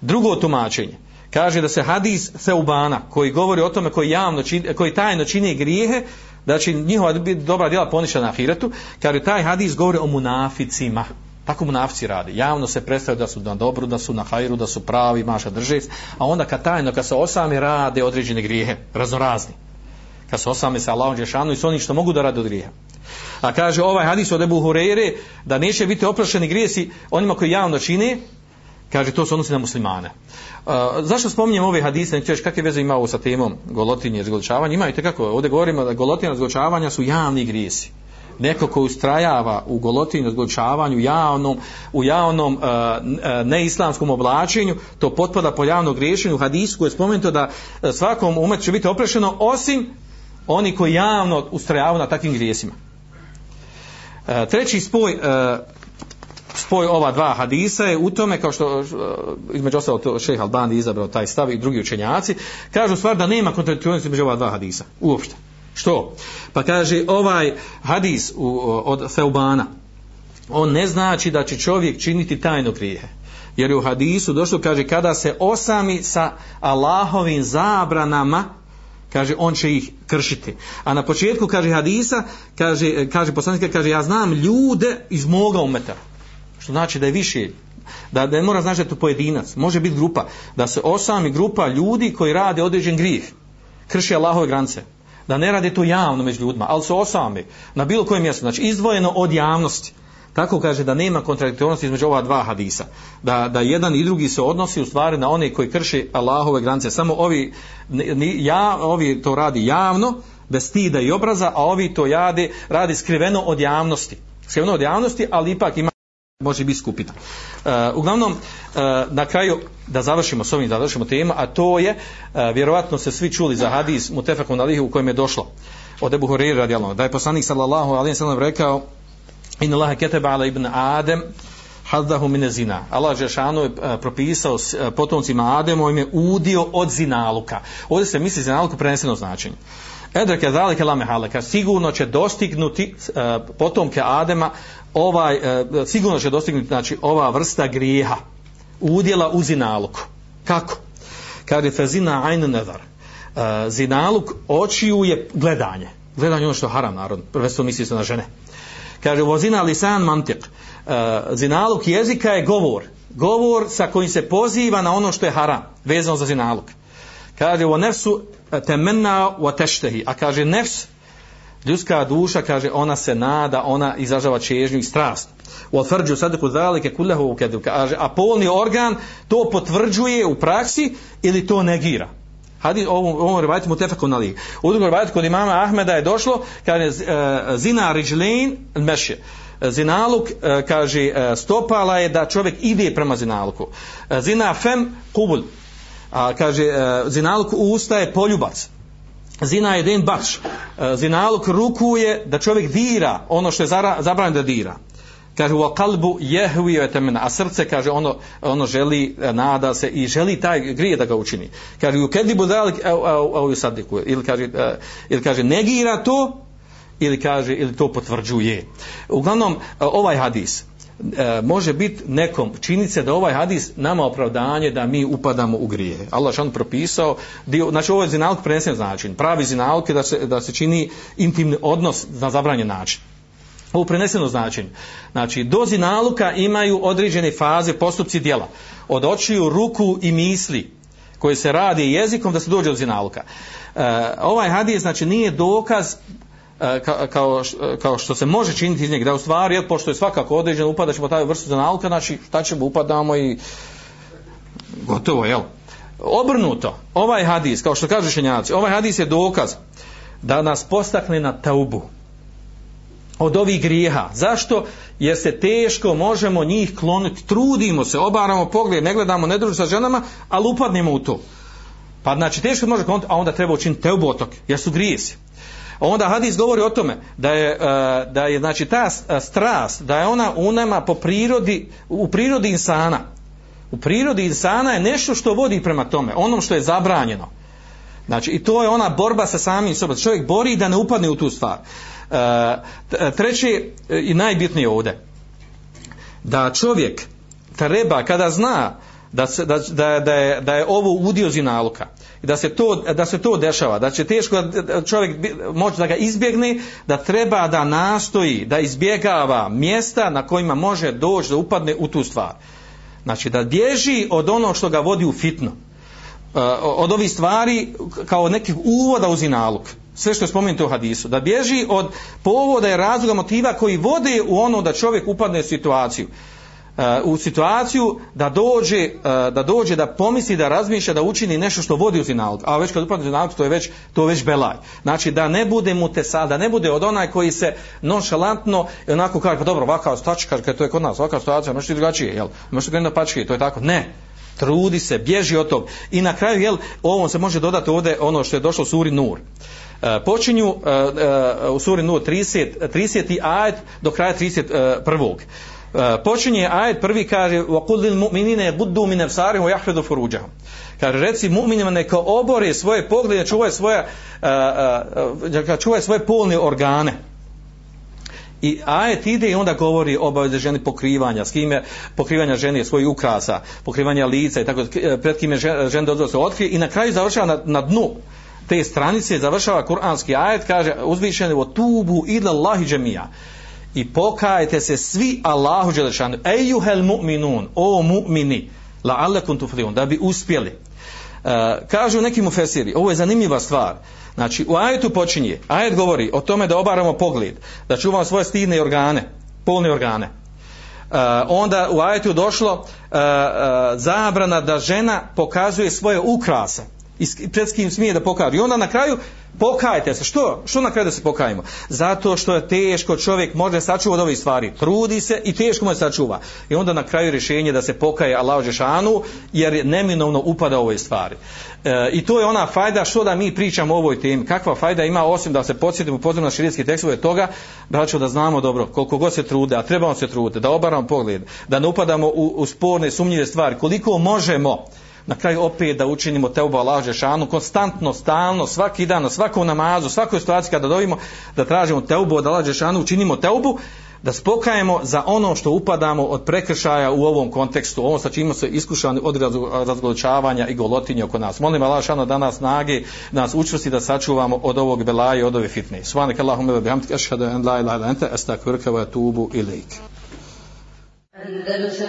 Drugo tumačenje. Kaže da se hadis Seubana, koji govori o tome koji, javno čini, koji tajno čini grijehe, da će njihova dobra djela poništena na ahiretu, kaže taj hadis govori o munaficima. Tako munafici radi. Javno se predstavljaju da su na dobru, da su na hajru, da su pravi, maša držec, a onda kad tajno, kad se osami rade određene grijehe, raznorazni kad se osame sa Allahom Đešanu i s onim što mogu da rade od grijeha. A kaže ovaj hadis od Ebu Hureyre da neće biti oprošeni grijesi onima koji javno čine, kaže to se odnosi na muslimane. Uh, zašto spominjem ove hadise, nećeš kakve veze ima ovo sa temom golotinje i razgoličavanja? Imaju kako, ovdje govorimo da golotinje i razgoličavanja su javni grijesi. Neko ko ustrajava u golotinju, razgoličavanju, javnom, u javnom uh, neislamskom oblačenju, to potpada po javnom griješenju. U hadisu koji je spomenuto da uh, svakom umetu će biti oprešeno, osim oni koji javno ustrajavaju na takvim grijesima. Uh, treći spoj uh, spoj ova dva hadisa je u tome kao što uh, između ostalo to šejh Albani izabrao taj stav i drugi učenjaci kažu stvar da nema kontradiktornosti između ova dva hadisa uopšte. Što? Pa kaže ovaj hadis u, uh, od Feubana on ne znači da će čovjek činiti tajno grijehe. Jer je u hadisu došlo kaže kada se osami sa Allahovim zabranama kaže on će ih kršiti. A na početku kaže hadisa, kaže kaže poslanik kaže ja znam ljude iz moga umeta što znači da je više da, da ne mora znači da je to pojedinac. Može biti grupa. Da se osami grupa ljudi koji rade određen grijeh. Krši Allahove granice. Da ne rade to javno među ljudima ali se osami na bilo kojem mjestu. Znači izdvojeno od javnosti. Tako kaže da nema kontradiktornosti između ova dva hadisa. Da, da jedan i drugi se odnosi u stvari na one koji krši Allahove granice. Samo ovi, ja, ovi to radi javno bez stida i obraza a ovi to jade, radi skriveno od javnosti. Skriveno od javnosti ali ipak ima može biti skupina. E, eh, uglavnom, e, na kraju, da završimo s ovim, da završimo temu, a to je, e, vjerovatno se svi čuli za hadis Mutefakun Alihi u kojem je došlo od Ebu Horeira radijalno, da je poslanik sallallahu alaihi sallam rekao in Allahe keteba ala ibn Adem haddahu mine zina. Allah Žešanu je propisao potomcima Ademu ime udio od zinaluka. Ovdje se misli zinaluku preneseno značenje. Edreke zalike lame haleka, sigurno će dostignuti e, potomke Adema ovaj, e, sigurno će dostignuti znači, ova vrsta grijeha udjela u zinaluku. Kako? Kad je fezina ajnu nedar. E, zinaluk očiju je gledanje. Gledanje ono što je haram narod. Prvenstveno misli se na žene. Kaže, vozina lisan mantik. Uh, e, zinaluk jezika je govor. Govor sa kojim se poziva na ono što je haram. Vezano za zinaluk. Kaže, o nefsu temenna o teštehi. A kaže, nefs, ljudska duša, kaže, ona se nada, ona izražava čežnju i strast. U alfarđu sadiku zalike kullahu u kedu. Kaže, a polni organ to potvrđuje u praksi ili to negira. Hadi ovom ovom mu mutefeku na lig. U drugom rivajtu kod imama Ahmeda je došlo kaže e, zina rijlein al-mashi. Zinaluk e, kaže e, stopala je da čovjek ide prema zinaluku. Zina fem kubul. A kaže e, zinaluk usta je poljubac. Zina je den baš. E, zinaluk ruku je da čovjek dira ono što je zabranjeno da dira. Kaže u kalbu jehvi temena, a srce kaže ono ono želi e, nada se i želi taj grije da ga učini. Kaže u kedibu dalik au sadiku ili kaže ili kaže negira to? Ili kaže ili to potvrđuje. Uglavnom ovaj hadis e, može biti nekom čini se da ovaj hadis nama opravdanje da mi upadamo u grije. Allah šan propisao, dio, znači ovo je zinalog prenesen način. Pravi zinalog je da se, da se čini intimni odnos na zabranjen način ovo preneseno značenje. Znači, do zinaluka imaju određene faze, postupci dijela. Od očiju, ruku i misli koje se radi jezikom da se dođe do zinaluka. E, ovaj hadis znači nije dokaz E, kao, e, kao što se može činiti iz njega, da u stvari, jel, pošto je svakako određeno upadaćemo po taj vrstu nauka znači šta ćemo upadamo i gotovo, jel? Obrnuto, ovaj hadis, kao što kažu šenjaci, ovaj hadis je dokaz da nas postakne na taubu, od ovih grijeha. Zašto? Jer se teško možemo njih kloniti. Trudimo se, obaramo pogled, ne gledamo, ne družimo sa ženama, ali upadnemo u to. Pa znači teško može kloniti, a onda treba učiniti teubotok, jer su grijesi. Pa onda hadis govori o tome da je, e, da je znači ta e, strast, da je ona u nama po prirodi, u prirodi insana. U prirodi insana je nešto što vodi prema tome, onom što je zabranjeno. Znači, i to je ona borba sa samim sobom. Čovjek bori da ne upadne u tu stvar. E, treći treće i najbitnije ovdje da čovjek treba kada zna da, se, da, da, da, je, da je ovo udio zinaluka da se, to, da se to dešava da će teško čovjek moći da ga izbjegne da treba da nastoji da izbjegava mjesta na kojima može doći da upadne u tu stvar. Znači da bježi od onog što ga vodi u fitno e, od ovih stvari kao nekih uvoda u zinaluk sve što je spomenuto u hadisu, da bježi od povoda i razloga motiva koji vode u ono da čovjek upadne u situaciju u situaciju da dođe, uh, da dođe da pomisli da razmišlja da učini nešto što vodi u zinalog a već kad upadne u zinalog to je već to je već belaj. Znači da ne bude mu te sada ne bude od onaj koji se nonšalantno i onako kaže pa dobro ovakav stač kaže to je kod nas ovakav situacija možeš ti drugačije jel? Možeš ti da pački to je tako. Ne. Trudi se bježi od tog. I na kraju jel ovom se može dodati ovdje ono što je došlo suri Nur. Počinju uh, uh, u suri Nur e, 30, 30. E, ajet do kraja 31. Eh, počinje ajet prvi kaže wa qul lil mu'minina yaghuddu min absarihim wa yahfazu furujahum. Kaže reci mu'minima neka obore svoje poglede čuvaju svoje uh, uh, eh, eh, čuvaju svoje polne organe. I ajet ide i onda govori o obaveze ženi pokrivanja, s kime pokrivanja žene svojih ukrasa, pokrivanja lica i tako pred kime žena dozvoli se otkrije i na kraju završava na, na dnu. Te stranice završava kuranski ajet kaže uzvišeni o tubu ila Allahi džemija i pokajte se svi Allahu Đelešanu. Ejuhel mu'minun o mu'mini la'allakum tuflihun da bi uspjeli. E, kažu neki mufesiri ovo je zanimljiva stvar. Znači u ajetu počinje ajet govori o tome da obaramo pogled da čuvamo svoje stidne organe polne organe. E, onda u ajetu došlo e, e, zabrana da žena pokazuje svoje ukrase. I pred kim smije da pokaže. I onda na kraju pokajte se. Što? Što na kraju da se pokajemo? Zato što je teško čovjek može sačuva od ovih stvari. Trudi se i teško mu je sačuva. I onda na kraju rješenje da se pokaje Allah Žešanu jer neminovno upada u ove stvari. E, I to je ona fajda što da mi pričamo o ovoj temi. Kakva fajda ima osim da se podsjetimo pozorno na širijski tekstove toga, braćo da znamo dobro koliko god se trude, a trebamo se truditi, da obaramo pogled, da ne upadamo u, u sporne, sumnjive stvari, koliko možemo, na kraju opet da učinimo teubu Allah Žešanu, konstantno, stalno, svaki dan, na svakom namazu, svakoj situaciji kada dovimo da tražimo teubu od Allah Žešanu, učinimo teubu, da spokajemo za ono što upadamo od prekršaja u ovom kontekstu, ovo sa čim se iskušani od razgoličavanja i golotinje oko nas. Molim Allah šano da nas nage, da nas učvrsti da sačuvamo od ovog belaja i od ove fitne. Svanik Allahumma bihamdik, ašhadu en la ilaha illa anta, astaghfiruka wa atubu ilaik. Andalusam